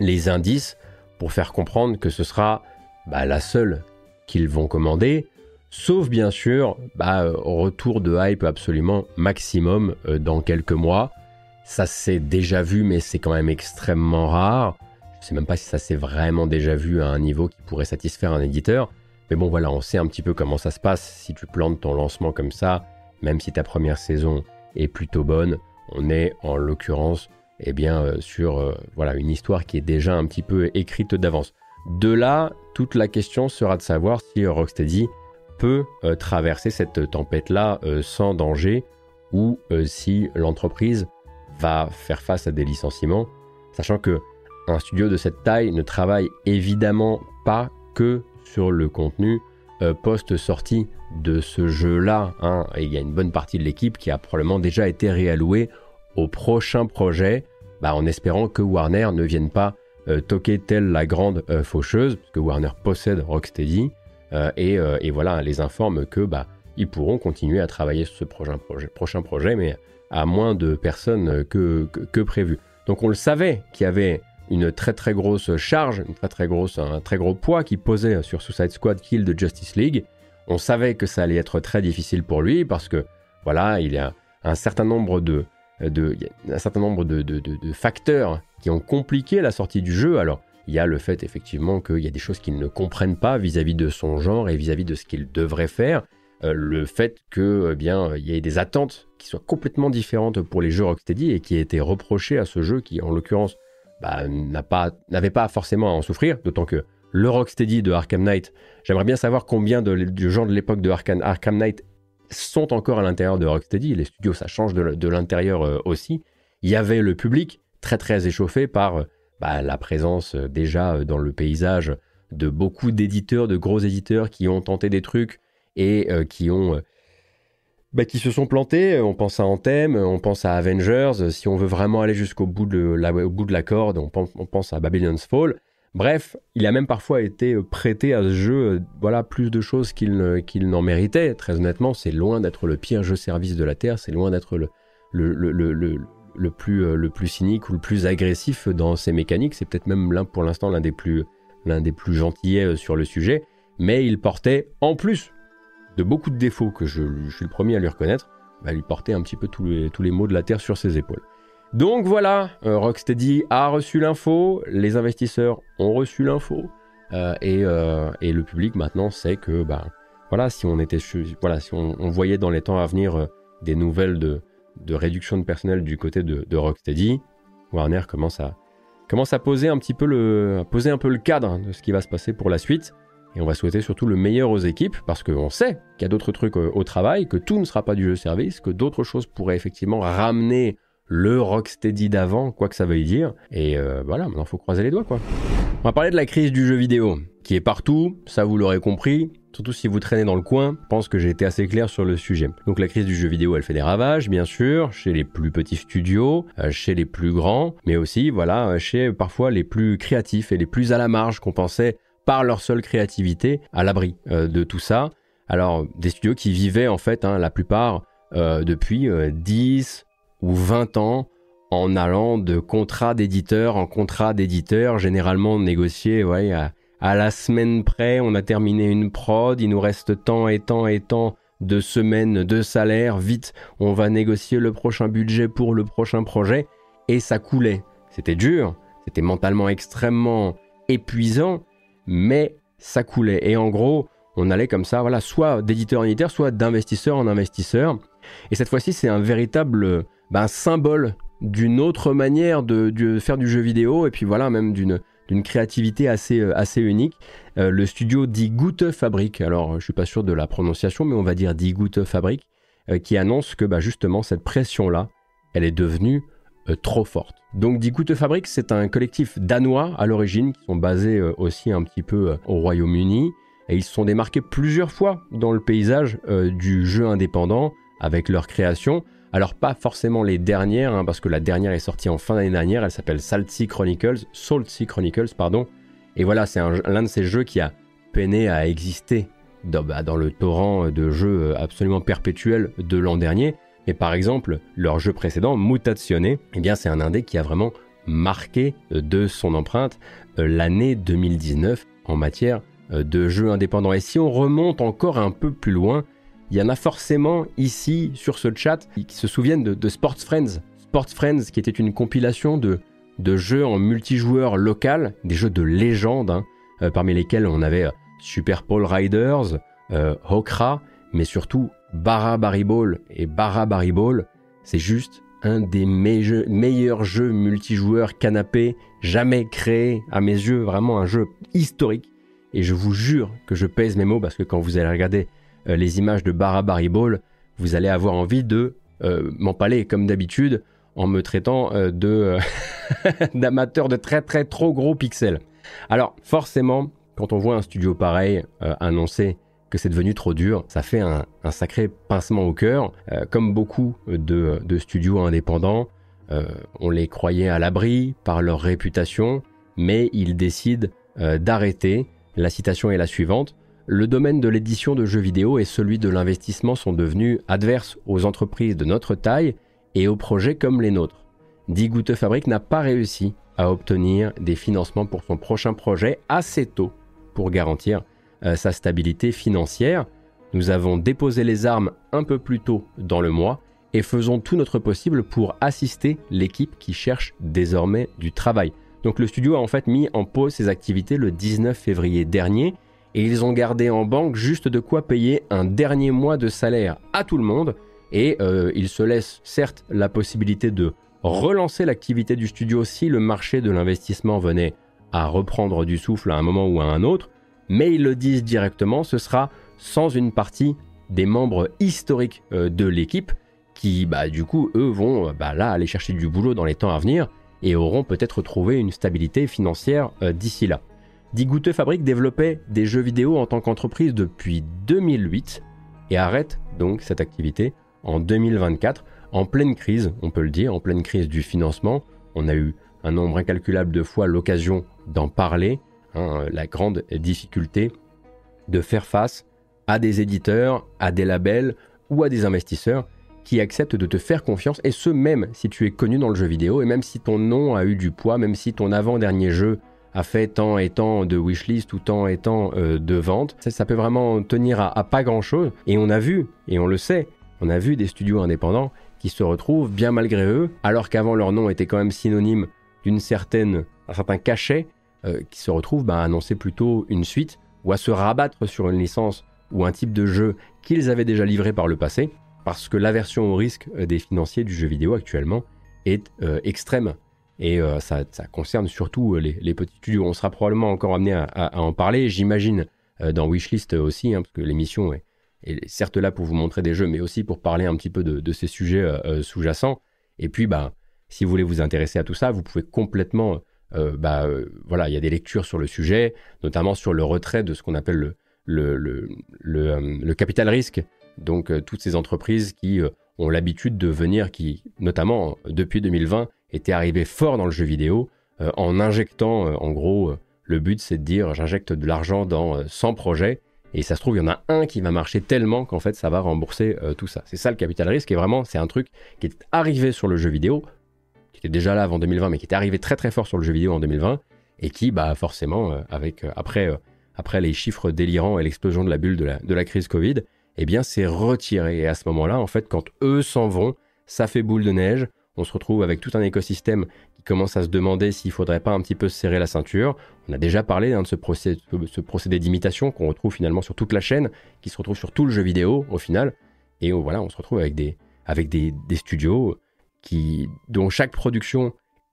les indices pour faire comprendre que ce sera bah, la seule qu'ils vont commander, sauf bien sûr bah, retour de hype absolument maximum euh, dans quelques mois. Ça s'est déjà vu, mais c'est quand même extrêmement rare. Je sais même pas si ça s'est vraiment déjà vu à un niveau qui pourrait satisfaire un éditeur. Mais bon voilà, on sait un petit peu comment ça se passe si tu plantes ton lancement comme ça, même si ta première saison est plutôt bonne. On est en l'occurrence eh bien, euh, sur euh, voilà, une histoire qui est déjà un petit peu écrite d'avance. De là, toute la question sera de savoir si Rocksteady peut euh, traverser cette tempête-là sans danger ou si l'entreprise va faire face à des licenciements, sachant que un studio de cette taille ne travaille évidemment pas que sur le contenu post-sortie de ce jeu-là. Hein. il y a une bonne partie de l'équipe qui a probablement déjà été réallouée au prochain projet, bah, en espérant que Warner ne vienne pas euh, toquer telle la grande euh, faucheuse, parce que Warner possède Rocksteady, euh, et, voilà, les informe que bah, ils pourront continuer à travailler sur ce prochain projet, mais à moins de personnes que, que, prévu. Donc on le savait qu'il y avait une très très grosse charge, une très très grosse, un très gros poids qui posait sur Suicide Squad Kill de Justice League. On savait que ça allait être très difficile pour lui parce que voilà, il y a un certain nombre de, euh, de, un certain nombre de, facteurs qui ont compliqué la sortie du jeu. Alors, il y a le fait effectivement qu'il y a des choses qu'ils ne comprennent pas vis-à-vis de son genre et vis-à-vis de ce qu'il devrait faire. Euh, le fait que eh bien il y ait des attentes qui soient complètement différentes pour les jeux Rocksteady et qui aient été reprochés à ce jeu qui en l'occurrence bah, n'avait pas, forcément à en souffrir, d'autant que le Rocksteady de Arkham Knight, j'aimerais bien savoir combien de, de gens de l'époque de Arkham, Arkham Knight sont encore à l'intérieur de Rocksteady. Les studios, ça change de, l'intérieur euh, aussi. Il y avait le public très très échauffé par euh, bah, la présence euh, déjà dans le paysage de beaucoup d'éditeurs, de gros éditeurs qui ont tenté des trucs et qui ont bah, qui se sont plantés. On pense à Anthem, on pense à Avengers. Si on veut vraiment aller jusqu'au bout de la, bout de la corde, on pense à Babylon's Fall. Bref, il a même parfois été euh, prêté à ce jeu euh, voilà, plus de choses qu'il n'en méritait. Très honnêtement, c'est loin d'être le pire jeu service de la Terre, c'est loin d'être le, le, euh, le plus cynique ou le plus agressif dans ses mécaniques. C'est peut-être même l'un pour l'instant l'un des plus l'un des plus gentillets sur le sujet. Mais il portait, en plus de beaucoup de défauts que je, suis le premier à lui reconnaître, bah, il portait un petit peu tous les, tous les maux de la Terre sur ses épaules. Donc voilà, euh, Rocksteady a reçu l'info, les investisseurs ont reçu l'info, euh, euh, et, le public maintenant sait que bah, voilà, si on était voilà, si on, voyait dans les temps à venir des nouvelles de, réduction de personnel du côté de, Rocksteady, Warner commence à, commence à poser un petit peu le, poser un peu le cadre de ce qui va se passer pour la suite. Et on va souhaiter surtout le meilleur aux équipes parce qu'on sait qu'il y a d'autres trucs au travail, que tout ne sera pas du jeu service, que d'autres choses pourraient effectivement ramener le Rocksteady d'avant, quoi que ça veuille dire. Et euh, voilà, maintenant faut croiser les doigts quoi. On va parler de la crise du jeu vidéo, qui est partout, ça vous l'aurez compris. Surtout si vous traînez dans le coin, je pense que j'ai été assez clair sur le sujet. Donc la crise du jeu vidéo, elle fait des ravages, bien sûr, chez les plus petits studios, euh, chez les plus grands, mais aussi, voilà, chez parfois les plus créatifs et les plus à la marge qu'on pensait par leur seule créativité à l'abri euh, de tout ça. Alors des studios qui vivaient en fait, hein, la plupart, depuis 10, ou 20 ans en allant de contrat d'éditeur en contrat d'éditeur, généralement négocié à, la semaine près, on a terminé une prod, il nous reste tant et tant et tant de semaines de salaire, vite, on va négocier le prochain budget pour le prochain projet, et ça coulait. C'était dur, c'était mentalement extrêmement épuisant, mais ça coulait. Et en gros, on allait comme ça, voilà, soit d'éditeur en éditeur, soit d'investisseur en investisseur. Et cette fois-ci, c'est un véritable un symbole d'une autre manière de, faire du jeu vidéo, et puis voilà, même d'une d'une créativité assez, euh, assez unique. Euh, le studio dit Gute Fabrik, alors je suis pas sûr de la prononciation, mais on va dire dit Gute Fabrik, qui annonce que bah, justement cette pression-là, elle est devenue trop forte. Donc Die Gute Fabrik, c'est un collectif danois à l'origine, qui sont basés aussi un petit peu au Royaume-Uni, et ils se sont démarqués plusieurs fois dans le paysage du jeu indépendant avec leur création. Alors pas forcément les dernières, hein, parce que la dernière est sortie en fin d'année dernière, elle s'appelle Salty Chronicles, Chronicles, pardon. Et voilà, c'est l'un de ces jeux qui a peiné à exister dans, bah, le torrent de jeux absolument perpétuels de l'an dernier. Mais par exemple, leur jeu précédent, Mutazione, eh bien c'est un indé qui a vraiment marqué de son empreinte euh, l'année 2019 en matière euh, de jeux indépendants. Et si on remonte encore un peu plus loin, il y en a forcément ici sur ce chat qui se souviennent de, Sports Friends. Sports Friends qui était une compilation de, de jeux en multijoueur local, des jeux de légende, hein, euh, parmi lesquels on avait euh, Super Paul Riders, euh, Hokra, mais surtout Barra Barry Ball. Et Barra Barry Ball, c'est juste un des meilleurs jeux multijoueurs canapé jamais créés à mes yeux, vraiment un jeu historique. Et je vous jure que je pèse mes mots parce que quand vous allez regarder euh, les images de Barra Barry Ball, vous allez avoir envie de euh, m'empaler comme d'habitude en me traitant euh, de d'amateur de très très trop gros pixels. Alors forcément, quand on voit un studio pareil annoncer que c'est devenu trop dur, ça fait un, sacré pincement au cœur. comme beaucoup de studios indépendants, on les croyait à l'abri par leur réputation, mais ils décident d'arrêter. La citation est la suivante le domaine de l'édition de jeux vidéo et celui de l'investissement sont devenus adverses aux entreprises de notre taille et aux projets comme les nôtres. Die Gute Fabrik n'a pas réussi à obtenir des financements pour son prochain projet assez tôt pour garantir euh, sa stabilité financière. Nous avons déposé les armes un peu plus tôt dans le mois et faisons tout notre possible pour assister l'équipe qui cherche désormais du travail. Donc le studio a en fait mis en pause ses activités le 19 février dernier et ils ont gardé en banque juste de quoi payer un dernier mois de salaire à tout le monde et euh, ils se laissent certes la possibilité de relancer l'activité du studio si le marché de l'investissement venait à reprendre du souffle à un moment ou à un autre, mais ils le disent directement, ce sera sans une partie des membres historiques euh, de l'équipe qui, bah, du coup, eux vont bah, là aller chercher du boulot dans les temps à venir et auront peut-être trouvé une stabilité financière euh, d'ici là. Die Gute Fabrik développait des jeux vidéo en tant qu'entreprise depuis 2008 et arrête donc cette activité en 2024 en pleine crise, on peut le dire, en pleine crise du financement. On a eu un nombre incalculable de fois l'occasion d'en parler, hein, la grande difficulté de faire face à des éditeurs, à des labels ou à des investisseurs qui acceptent de te faire confiance, et ce même si tu es connu dans le jeu vidéo, et même si ton nom a eu du poids, même si ton avant-dernier jeu a fait tant et tant de wishlist ou tant et tant euh, de ventes. Ça, peut vraiment tenir à, pas grand chose. Et on a vu, et on le sait, on a vu des studios indépendants qui se retrouvent bien malgré eux, alors qu'avant leur nom était quand même synonyme d'une certaine, certain cachet, euh, qui se retrouvent bah, à annoncer plutôt une suite ou à se rabattre sur une licence ou un type de jeu qu'ils avaient déjà livré par le passé, parce que l'aversion au risque euh, des financiers du jeu vidéo actuellement est extrême. Et euh, ça, concerne surtout euh, les, petits studios. On sera probablement encore amené à, en parler, j'imagine, euh, dans Wishlist aussi, hein, parce que l'émission est, certes là pour vous montrer des jeux, mais aussi pour parler un petit peu de, ces sujets sous-jacents. Et puis, bah, si vous voulez vous intéresser à tout ça, vous pouvez complètement... bah, voilà, il y a des lectures sur le sujet, notamment sur le retrait de ce qu'on appelle le, le, le, le, capital risque. Donc, toutes ces entreprises qui ont l'habitude de venir, qui, notamment depuis 2020, était arrivé fort dans le jeu vidéo euh, en injectant, euh, en gros, euh, le but c'est de dire j'injecte de l'argent dans 100 projets et ça se trouve il y en a un qui va marcher tellement qu'en fait ça va rembourser tout ça. C'est ça le capital risque. Et vraiment c'est un truc qui est arrivé sur le jeu vidéo, qui était déjà là avant 2020 mais qui était arrivé très très fort sur le jeu vidéo en 2020 et qui bah forcément avec après après les chiffres délirants et l'explosion de la bulle de la, de la crise Covid, eh bien c'est retiré. Et à ce moment-là en fait quand eux s'en vont, ça fait boule de neige, on se retrouve avec tout un écosystème qui commence à se demander s'il ne faudrait pas un petit peu serrer la ceinture. On a déjà parlé hein, de ce procédé, d'imitation qu'on retrouve finalement sur toute la chaîne, qui se retrouve sur tout le jeu vidéo au final. Et voilà, on se retrouve avec des, studios dont chaque production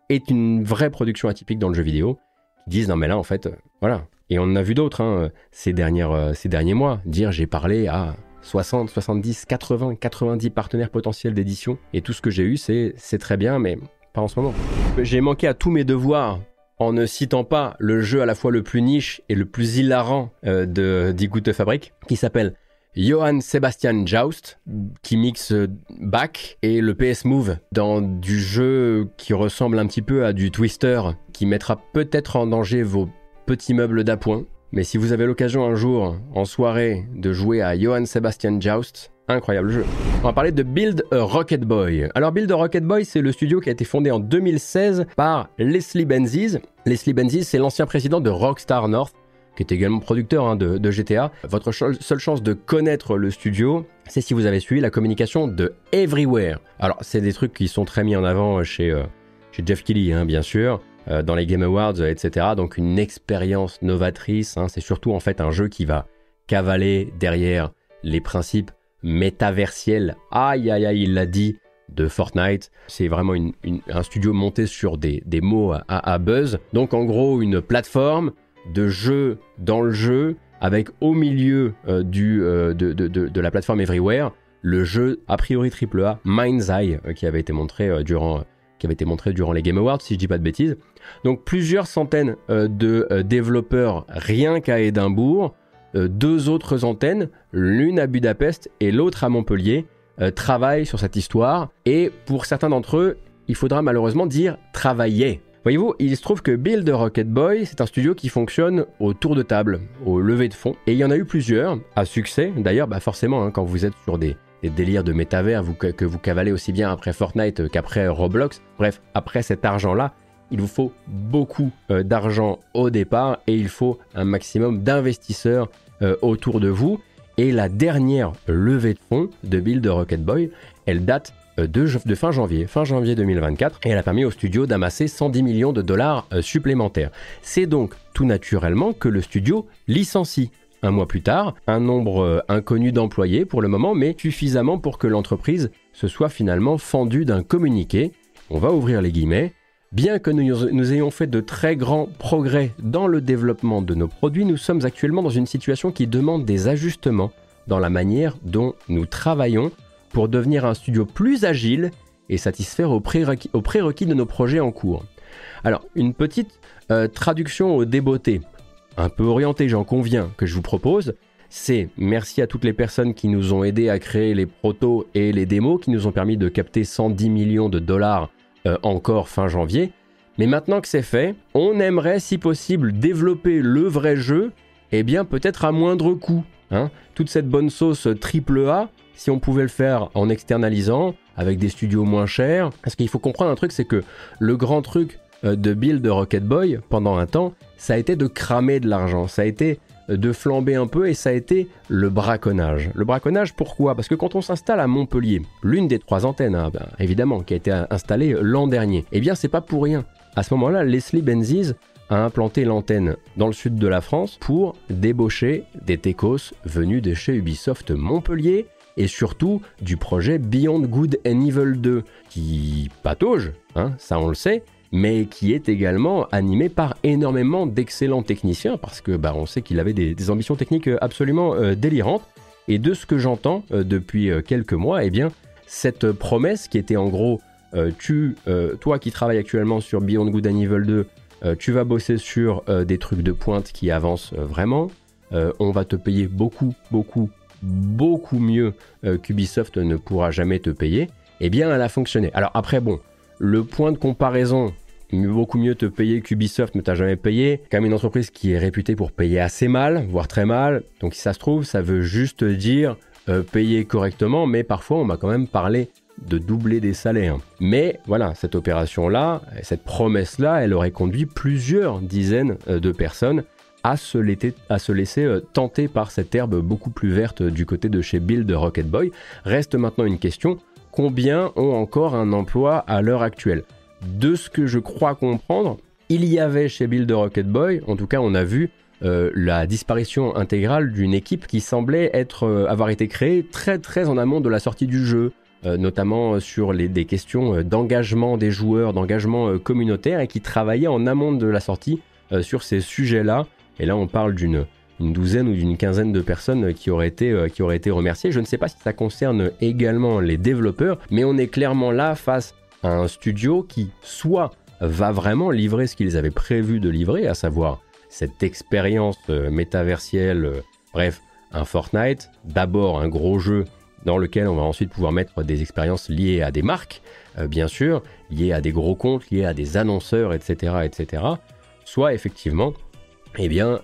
est une vraie production atypique dans le jeu vidéo, qui disent non mais là en fait, voilà. Et on en a vu d'autres hein, ces, dernières, ces derniers mois, dire j'ai parlé à 60, 70, 80, 90 partenaires potentiels d'édition, et tout ce que j'ai eu c'est très bien, mais pas en ce moment. J'ai manqué à tous mes devoirs en ne citant pas le jeu à la fois le plus niche et le plus hilarant euh, de d'Igute Fabric, qui s'appelle Johann Sebastian Joust, qui mixe Back et le PS Move dans du jeu qui ressemble un petit peu à du Twister, qui mettra peut-être en danger vos petits meubles d'appoint. Mais si vous avez l'occasion un jour, en soirée, de jouer à Johann Sebastian Joust, incroyable jeu. On va parler de Build a Rocket Boy. Alors Build a Rocket Boy, c'est le studio qui a été fondé en 2016 par Leslie Benzies. Leslie Benzies, c'est l'ancien président de Rockstar North, qui est également producteur hein, de, GTA. Votre seule chance de connaître le studio, c'est si vous avez suivi la communication de Everywhere. Alors c'est des trucs qui sont très mis en avant chez, euh, chez Jeff Kelly, hein, bien sûr. Euh, dans les Game Awards, etc. Donc une expérience novatrice. Hein. C'est surtout en fait un jeu qui va cavaler derrière les principes métaversiel, aïe aïe aïe, il l'a dit, de Fortnite. C'est vraiment un studio monté sur des, mots à, buzz. Donc en gros, une plateforme de jeu dans le jeu, avec au milieu euh, euh, de, la plateforme Everywhere, le jeu a priori AAA Mind's Eye, euh, qui avait été montré durant qui avait été montré durant les Game Awards, si je dis pas de bêtises. Donc plusieurs centaines de développeurs rien qu'à Édimbourg euh, deux autres antennes, l'une à Budapest et l'autre à Montpellier, euh, travaillent sur cette histoire. Et pour certains d'entre eux, il faudra malheureusement dire travailler. Voyez-vous, il se trouve que Build Rocket Boy, c'est un studio qui fonctionne au tour de table, au lever de fond. Et il y en a eu plusieurs, à succès. D'ailleurs, bah forcément, hein, quand vous êtes sur des, délires de métavers que, vous cavalez aussi bien après Fortnite qu'après Roblox, bref, après cet argent-là, il vous faut beaucoup euh, d'argent au départ et il faut un maximum d'investisseurs euh, autour de vous. Et la dernière levée de fonds de Build Rocket Boy, elle date euh, de, de, fin janvier, fin janvier 2024, et elle a permis au studio d'amasser 110 millions de dollars supplémentaires. C'est donc tout naturellement que le studio licencie un mois plus tard, un nombre inconnu d'employés pour le moment, mais suffisamment pour que l'entreprise se soit finalement fendue d'un communiqué. On va ouvrir les guillemets. Bien que nous, ayons fait de très grands progrès dans le développement de nos produits, nous sommes actuellement dans une situation qui demande des ajustements dans la manière dont nous travaillons pour devenir un studio plus agile et satisfaire aux prérequis, de nos projets en cours. Alors, une petite euh, traduction au débeauté, un peu orientée, j'en conviens, que je vous propose, c'est merci à toutes les personnes qui nous ont aidés à créer les protos et les démos, qui nous ont permis de capter 110 millions de dollars euh, encore fin janvier. Mais maintenant que c'est fait, on aimerait si possible développer le vrai jeu, et eh bien peut-être à moindre coût. Hein. Toute cette bonne sauce triple A, si on pouvait le faire en externalisant, avec des studios moins chers. Parce qu'il faut comprendre un truc, c'est que le grand truc euh, de build de Rocket Boy pendant un temps, ça a été de cramer de l'argent. Ça a été de flamber un peu et ça a été le braconnage. Le braconnage, pourquoi? Parce que quand on s'installe à Montpellier, l'une des trois antennes, hein, ben, évidemment, qui a été installée l'an dernier, eh bien, c'est pas pour rien. À ce moment-là, Leslie Benzies a implanté l'antenne dans le sud de la France pour débaucher des techos venus de chez Ubisoft Montpellier et surtout du projet Beyond Good and Evil 2 qui patauge, hein, ça on le sait, mais qui est également animé par énormément d'excellents techniciens, parce que bah, on sait qu'il avait des, ambitions techniques euh, absolument euh, délirantes. Et de ce que j'entends euh, depuis quelques mois, eh bien, cette promesse qui était en gros, tu, toi qui travailles actuellement sur Beyond Good and Evil 2, tu vas bosser sur des trucs de pointe qui avancent vraiment. on va te payer beaucoup, beaucoup, beaucoup mieux qu'Ubisoft ne pourra jamais te payer. Eh bien, elle a fonctionné. Alors après, bon, le point de comparaison beaucoup mieux te payer qu'Ubisoft ne t'a jamais payé. Quand même une entreprise qui est réputée pour payer assez mal, voire très mal. Donc si ça se trouve, ça veut juste dire euh, payer correctement, mais parfois on m'a quand même parlé de doubler des salaires. Mais voilà, cette opération-là, cette promesse-là, elle aurait conduit plusieurs dizaines euh, de personnes à se, laisser euh, tenter par cette herbe beaucoup plus verte du côté de chez Bill Rocket Boy. Reste maintenant une question, combien ont encore un emploi à l'heure actuelle? De ce que je crois comprendre, il y avait chez Build Rocket Boy, en tout cas on a vu euh, la disparition intégrale d'une équipe qui semblait être, euh, avoir été créée très très en amont de la sortie du jeu. notamment sur des questions d'engagement des joueurs, d'engagement communautaire, et qui travaillaient en amont de la sortie sur ces sujets-là. Et là, on parle d'une une douzaine ou d'une quinzaine de personnes qui auraient, été, qui auraient été remerciées. Je ne sais pas si ça concerne également les développeurs, mais on est clairement là face un studio qui soit va vraiment livrer ce qu'ils avaient prévu de livrer, à savoir cette expérience euh, métaversielle, euh, bref, un Fortnite, d'abord un gros jeu dans lequel on va ensuite pouvoir mettre des expériences liées à des marques, euh, bien sûr, liées à des gros comptes, liées à des annonceurs, etc., etc. Soit effectivement, eh bien,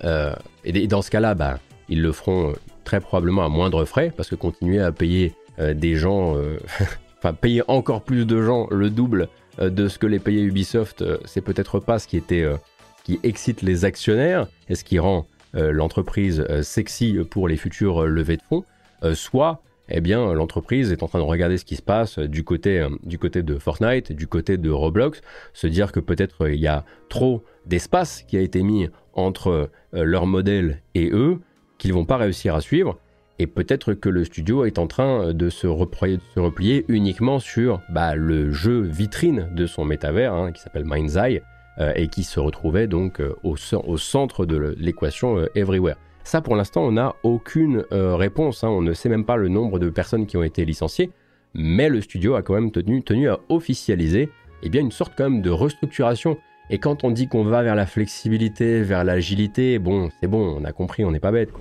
et dans ce cas-là, bah, ils le feront très probablement à moindre frais, parce que continuer à payer des gens, enfin payer encore plus de gens le double de ce que les payait Ubisoft, c'est peut-être pas ce qui était qui excite les actionnaires et ce qui rend euh, l'entreprise euh, sexy pour les futures euh, levées de fonds, soit eh bien l'entreprise est en train de regarder ce qui se passe du côté, du côté de Fortnite, du côté de Roblox, se dire que peut-être il y a trop d'espace qui a été mis entre leur modèle et eux, qu'ils vont pas réussir à suivre. Et peut-être que le studio est en train de se, replier, uniquement sur bah, le jeu vitrine de son métavers, hein, qui s'appelle Mind's Eye, euh, et qui se retrouvait donc euh, au, centre de l'équation euh, Everywhere. Ça, pour l'instant, on n'a aucune réponse. Hein. On ne sait même pas le nombre de personnes qui ont été licenciées, mais le studio a quand même tenu, à officialiser eh bien, une sorte de restructuration. Et quand on dit qu'on va vers la flexibilité, vers l'agilité, bon, c'est bon, on a compris, on n'est pas bête.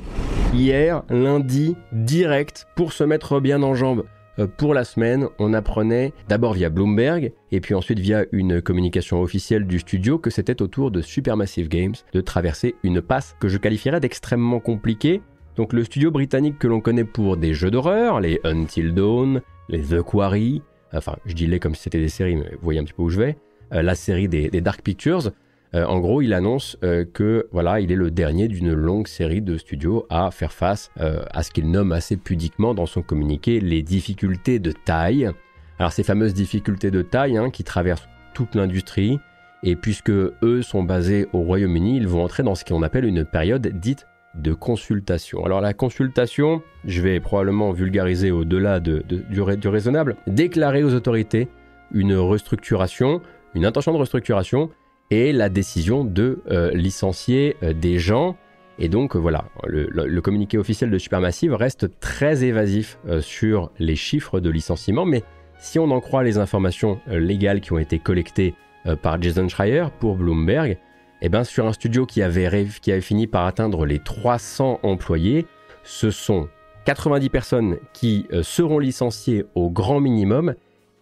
Hier, lundi, direct, pour se mettre bien en jambes, euh, pour la semaine, on apprenait d'abord via Bloomberg et puis ensuite via une communication officielle du studio que c'était au tour de Supermassive Games de traverser une passe que je qualifierais d'extrêmement compliquée. Donc le studio britannique que l'on connaît pour des jeux d'horreur, les Until Dawn, les The Quarry, enfin je dis les comme si c'était des séries, mais vous voyez un petit peu où je vais, euh, la série des Dark Pictures, euh, en gros, il annonce euh, que voilà, il est le dernier d'une longue série de studios à faire face euh, à ce qu'il nomme assez pudiquement dans son communiqué les difficultés de taille. Alors ces fameuses difficultés de taille hein, qui traversent toute l'industrie, et puisque eux sont basés au Royaume-Uni, ils vont entrer dans ce qu'on appelle une période dite de consultation. Alors la consultation, je vais probablement vulgariser au-delà du, du raisonnable, déclarer aux autorités une restructuration, une intention de restructuration et la décision de euh, licencier euh, des gens. Et donc euh, voilà, le, communiqué officiel de Supermassive reste très évasif sur les chiffres de licenciement, mais si on en croit les informations légales qui ont été collectées par Jason Schreier pour Bloomberg, eh ben sur un studio qui avait, qui avait fini par atteindre les 300 employés, ce sont 90 personnes qui seront licenciées au grand minimum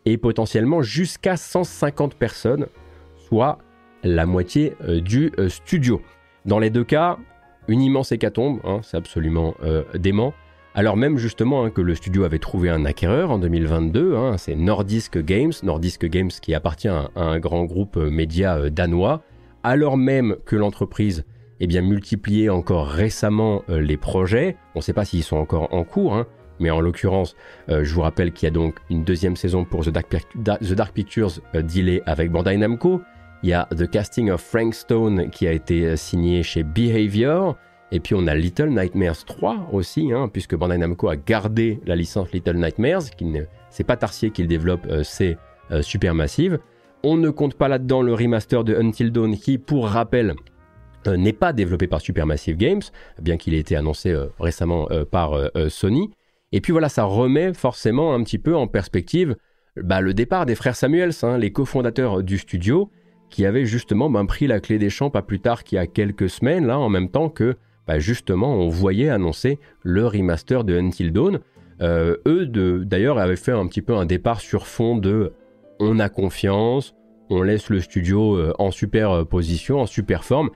et potentiellement jusqu'à 150 personnes, soit la moitié euh, du euh, studio. Dans les deux cas, une immense hécatombe, hein, c'est absolument euh, dément. Alors même justement hein, que le studio avait trouvé un acquéreur en 2022, hein, c'est Nordisk Games, Nordisk Games qui appartient à, un grand groupe média danois, alors même que l'entreprise eh bien, multipliait encore récemment les projets, on ne sait pas s'ils sont encore en cours, mais en l'occurrence, je vous rappelle qu'il y a donc une deuxième saison pour The Dark, Pictures dealé avec Bandai Namco, il y a The Casting of Frank Stone qui a été euh, signé chez Behavior. Et puis on a Little Nightmares 3 aussi, hein, puisque Bandai Namco a gardé la licence Little Nightmares, qui ne, c'est pas Tarsier qui le développe, euh, c'est euh, Supermassive. On ne compte pas là-dedans le remaster de Until Dawn, qui, pour rappel, n'est pas développé par Supermassive Games, bien qu'il ait été annoncé récemment par Sony. Et puis voilà, ça remet forcément un petit peu en perspective bah, le départ des frères Samuels, hein, les cofondateurs du studio, qui avait justement ben, pris la clé des champs pas plus tard qu'il y a quelques semaines, là, en même temps que ben, justement on voyait annoncer le remaster de Until Dawn. Euh, eux, d'ailleurs, avaient fait un petit peu un départ sur fond de on a confiance, on laisse le studio euh, en super euh, position, en super forme.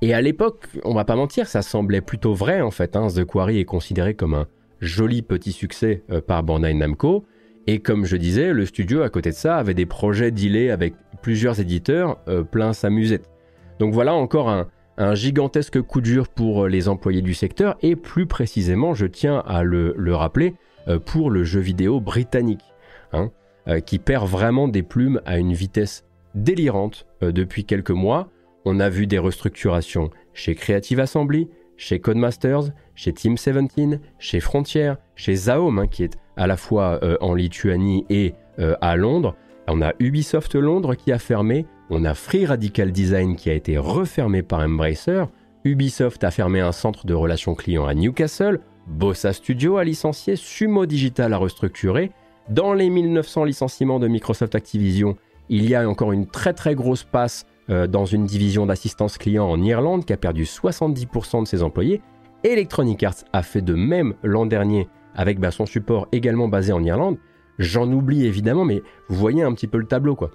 Et à l'époque, on va pas mentir, ça semblait plutôt vrai en fait. Hein. The Quarry est considéré comme un joli petit succès par Bandai Namco. Et comme je disais, le studio à côté de ça avait des projets dealés avec plusieurs éditeurs euh, plein sa. Donc voilà encore un, gigantesque coup dur pour euh, les employés du secteur et plus précisément, je tiens à le, rappeler, euh, pour le jeu vidéo britannique, hein, qui perd vraiment des plumes à une vitesse délirante depuis quelques mois. On a vu des restructurations chez Creative Assembly, chez Codemasters, chez Team 17, chez Frontier, chez Zaom, hein, qui est à la fois en Lituanie et à Londres. On a Ubisoft Londres qui a fermé, on a Free Radical Design qui a été refermé par Embracer, Ubisoft a fermé un centre de relations clients à Newcastle, Bossa Studio a licencié, Sumo Digital a restructuré. Dans les 1900 licenciements de Microsoft Activision, il y a encore une très très grosse passe euh, dans une division d'assistance client en Irlande qui a perdu 70% de ses employés. Electronic Arts a fait de même l'an dernier avec bah, son support également basé en Irlande. J'en oublie évidemment, mais vous voyez un petit peu le tableau quoi.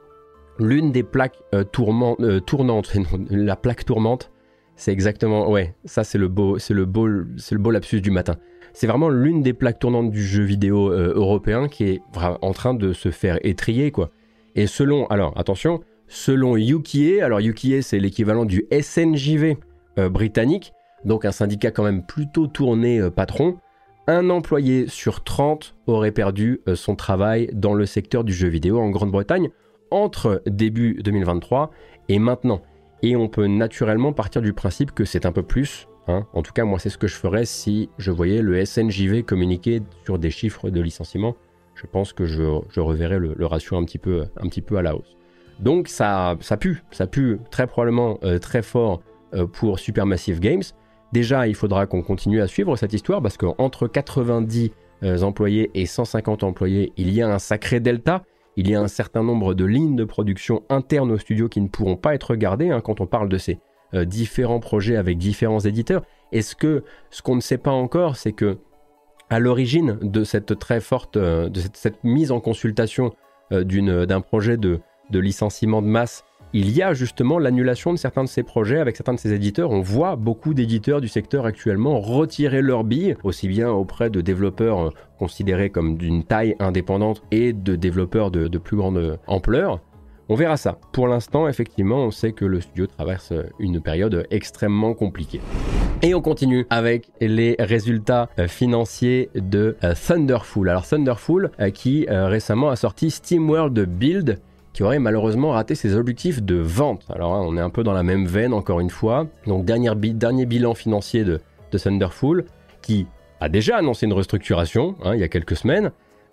L'une des plaques euh, euh, tournantes, la plaque tourmente, c'est exactement, ouais, ça c'est le beau, c'est lapsus du matin. C'est vraiment l'une des plaques tournantes du jeu vidéo euh, européen qui est en train de se faire étrier, quoi. Et selon, alors attention, selon Yukie, alors Yukie c'est l'équivalent du SNJV britannique, donc un syndicat quand même plutôt tourné patron, un employé sur 30 aurait perdu son travail dans le secteur du jeu vidéo en Grande-Bretagne entre début 2023 et maintenant. Et on peut naturellement partir du principe que c'est un peu plus. Hein. En tout cas, moi, c'est ce que je ferais si je voyais le SNJV communiquer sur des chiffres de licenciement. Je pense que je, reverrais le, ratio un petit, peu, à la hausse. Donc ça, ça pue, ça pue très probablement euh, très fort euh, pour Supermassive Games. Déjà, il faudra qu'on continue à suivre cette histoire parce qu'entre 90 euh, employés et 150 employés, il y a un sacré delta il y a un certain nombre de lignes de production internes au studio qui ne pourront pas être gardées hein, quand on parle de ces euh, différents projets avec différents éditeurs. Est-ce que ce qu'on ne sait pas encore, c'est que à l'origine de cette euh, mise en consultation d'un projet de licenciement de masse il y a justement l'annulation de certains de ces projets avec certains de ces éditeurs. On voit beaucoup d'éditeurs du secteur actuellement retirer leurs billes, aussi bien auprès de développeurs euh, considérés comme d'une taille indépendante et de développeurs de, plus grande ampleur. On verra ça. Pour l'instant, effectivement, on sait que le studio traverse une période extrêmement compliquée. Et on continue avec les résultats euh, financiers de euh, Thunderful. Alors Thunderful qui récemment a sorti SteamWorld Build qui aurait malheureusement raté ses objectifs de vente. Alors hein, on est un peu dans la même veine encore une fois. Donc dernier, bilan financier de, de, Thunderful qui a déjà annoncé une restructuration hein, il y a quelques semaines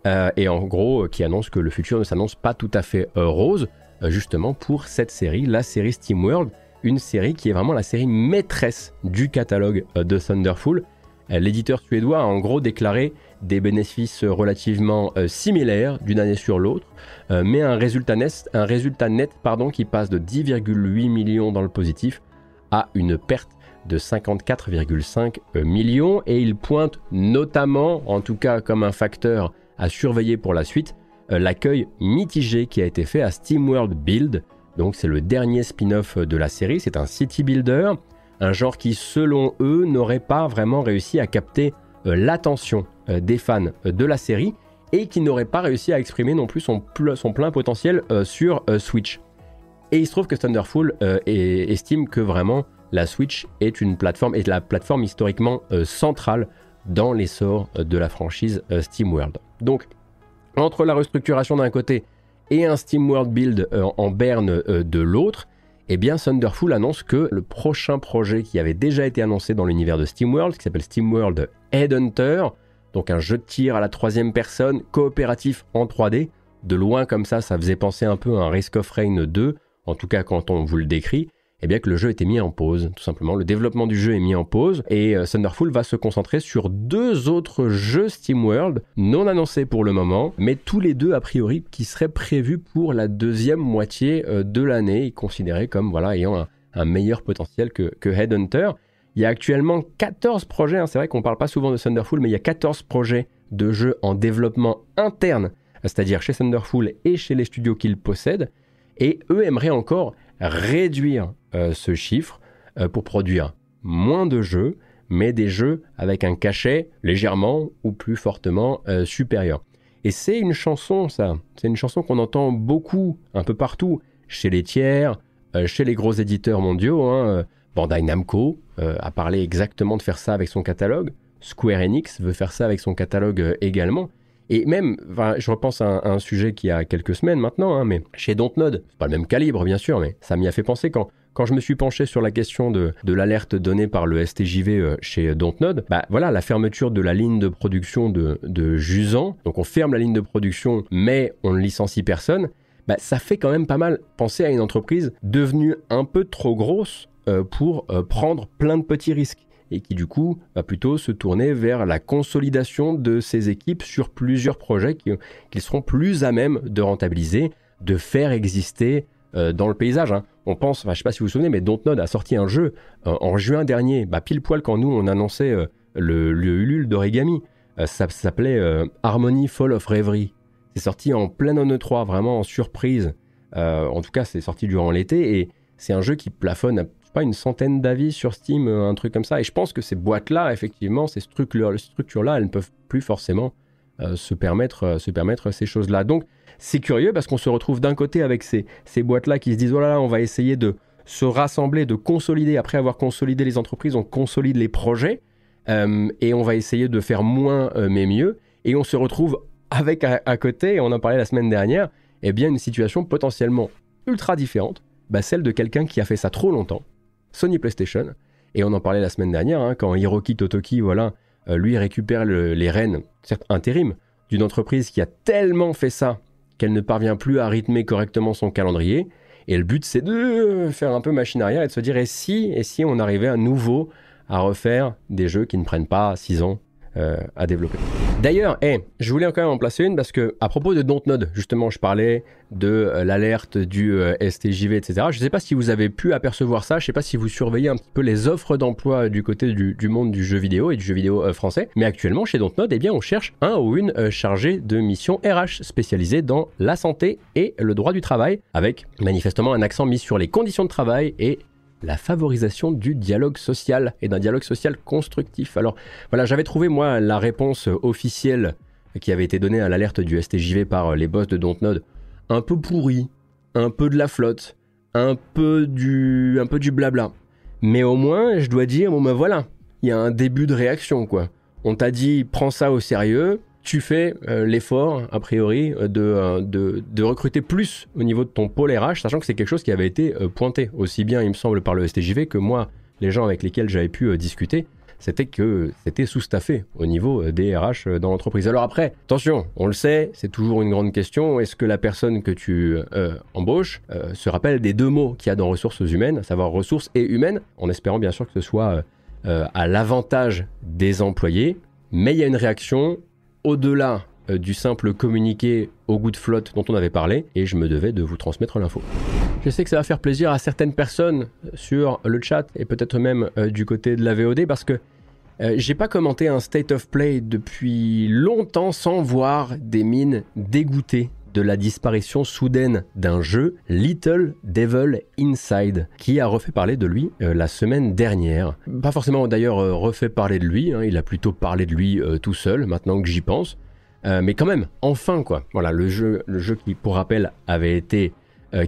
euh, et en gros qui annonce que le futur ne s'annonce pas tout à fait euh, rose euh, justement pour cette série, la série SteamWorld, une série qui est vraiment la série maîtresse du catalogue de Thunderful. L'éditeur suédois a en gros déclaré des bénéfices relativement euh, similaires d'une année sur l'autre, euh, mais un résultat net, un résultat net pardon, qui passe de 10,8 millions dans le positif à une perte de 54,5 euh, millions et il pointe notamment, en tout cas comme un facteur à surveiller pour la suite, l'accueil mitigé qui a été fait à SteamWorld Build. Donc c'est le dernier spin-off de la série, c'est un city builder, un genre qui selon eux n'aurait pas vraiment réussi à capter l'attention euh, des fans euh, de la série et qui n'aurait pas réussi à exprimer non plus son, plein potentiel euh, sur Switch. Et il se trouve que Thunderful estime que vraiment la Switch est une plateforme, est la plateforme historiquement centrale dans l'essor de la franchise SteamWorld. Donc, entre la restructuration d'un côté et un SteamWorld build en berne de l'autre, eh bien Thunderful annonce que le prochain projet qui avait déjà été annoncé dans l'univers de SteamWorld, qui s'appelle SteamWorld Headhunter, donc un jeu de tir à la troisième personne, coopératif en 3D. De loin comme ça, ça faisait penser un peu à un Risk of Rain 2, en tout cas quand on vous le décrit. Eh bien que le jeu était mis en pause, tout simplement. Le développement du jeu est mis en pause et euh, Thunderful va se concentrer sur deux autres jeux SteamWorld non annoncés pour le moment, mais tous les deux a priori qui seraient prévus pour la deuxième moitié euh, de l'année, considérés comme voilà ayant un, meilleur potentiel que, que Headhunter. Il y a actuellement 14 projets, hein. c'est vrai qu'on ne parle pas souvent de Thunderful, mais il y a 14 projets de jeux en développement interne, c'est-à-dire chez Thunderful et chez les studios qu'ils possèdent, et eux aimeraient encore réduire euh, ce chiffre euh, pour produire moins de jeux, mais des jeux avec un cachet légèrement ou plus fortement euh, supérieur. Et c'est une chanson, ça, c'est une chanson qu'on entend beaucoup, un peu partout, chez les tiers, chez les gros éditeurs mondiaux. Hein, Bandai Namco a parlé exactement de faire ça avec son catalogue. Square Enix veut faire ça avec son catalogue également. Et même, je repense à un, sujet qui a quelques semaines maintenant, hein, mais chez Dontnod, pas le même calibre bien sûr, mais ça m'y a fait penser quand, quand je me suis penché sur la question de, l'alerte donnée par le STJV euh, chez Dontnod, bah voilà, la fermeture de la ligne de production de, de Jusan, donc on ferme la ligne de production, mais on ne licencie personne, bah, ça fait quand même pas mal penser à une entreprise devenue un peu trop grosse euh, pour euh, prendre plein de petits risques et qui du coup va plutôt se tourner vers la consolidation de ses équipes sur plusieurs projets qui, seront plus à même de rentabiliser, de faire exister euh, dans le paysage. Hein. On pense, je sais pas si vous vous souvenez, mais Dontnod a sorti un jeu en juin dernier, bah, pile poil quand nous on annonçait le, le Ulule d'Origami. ça s'appelait Harmony Fall of Reverie. C'est sorti en pleine E3, vraiment en surprise. en tout cas, c'est sorti durant l'été et c'est un jeu qui plafonne pas, une centaine d'avis sur Steam, euh, un truc comme ça. Et je pense que ces boîtes-là, effectivement, ces structures-là, elles ne peuvent plus forcément euh, se, permettre, euh, se permettre ces choses-là. Donc, c'est curieux parce qu'on se retrouve d'un côté avec ces, ces boîtes-là qui se disent, oh là là, on va essayer de se rassembler, de consolider. Après avoir consolidé les entreprises, on consolide les projets et on va essayer de faire moins mais mieux. Et on se retrouve avec à, côté, et on en parlait la semaine dernière, eh bien une situation potentiellement ultra différente, bah, celle de quelqu'un qui a fait ça trop longtemps, Sony PlayStation. Et on en parlait la semaine dernière, hein, quand Hiroki Totoki, voilà, euh, lui récupère les rênes, certes intérim, d'une entreprise qui a tellement fait ça qu'elle ne parvient plus à rythmer correctement son calendrier. Et le but, c'est de faire un peu machine arrière et de se dire, et si, et si on arrivait à nouveau à refaire des jeux qui ne prennent pas 6 ans euh, à développer? D'ailleurs, je voulais quand même en placer une parce que à propos de Dontnod, justement, je parlais de euh, l'alerte du euh, STJV, etc. Je ne sais pas si vous avez pu apercevoir ça. Je ne sais pas si vous surveillez un petit peu les offres d'emploi du côté du, monde du jeu vidéo et du jeu vidéo français. Mais actuellement, chez Dontnod, eh bien, on cherche un ou une chargée de mission RH spécialisée dans la santé et le droit du travail, avec manifestement un accent mis sur les conditions de travail et la favorisation du dialogue social et d'un dialogue social constructif. Alors voilà, j'avais trouvé moi la réponse officielle qui avait été donnée à l'alerte du STJV par les boss de Dontnod un peu pourri, un peu de la flotte, un peu du un peu du blabla. Mais au moins, je dois dire bon ben voilà, il y a un début de réaction quoi. On t'a dit prends ça au sérieux, tu fais euh, l'effort, a priori, euh, euh, de, de, recruter plus au niveau de ton pôle RH, sachant que c'est quelque chose qui avait été pointé aussi bien, il me semble, par le STJV que moi, les gens avec lesquels j'avais pu discuter, c'était que c'était sous-staffé au niveau des RH dans l'entreprise. Alors après, attention, on le sait, c'est toujours une grande question, est-ce que la personne que tu embauches se rappelle des deux mots qu'il y a dans ressources humaines, à savoir ressources et humaines, en espérant bien sûr que ce soit à l'avantage des employés, mais il y a une réaction au-delà euh, du simple communiqué au goût de flotte dont on avait parlé, et je me devais de vous transmettre l'info. Je sais que ça va faire plaisir à certaines personnes sur le chat, et peut-être même euh, du côté de la VOD, parce que euh, j'ai pas commenté un state of play depuis longtemps sans voir des mines dégoûtées de la disparition soudaine d'un jeu, Little Devil Inside, qui a refait parler de lui la semaine dernière. Pas forcément d'ailleurs refait parler de lui, hein, il a plutôt parlé de lui tout seul, maintenant que j'y pense. mais quand même, enfin quoi. Voilà, le jeu, le jeu qui, pour rappel, avait été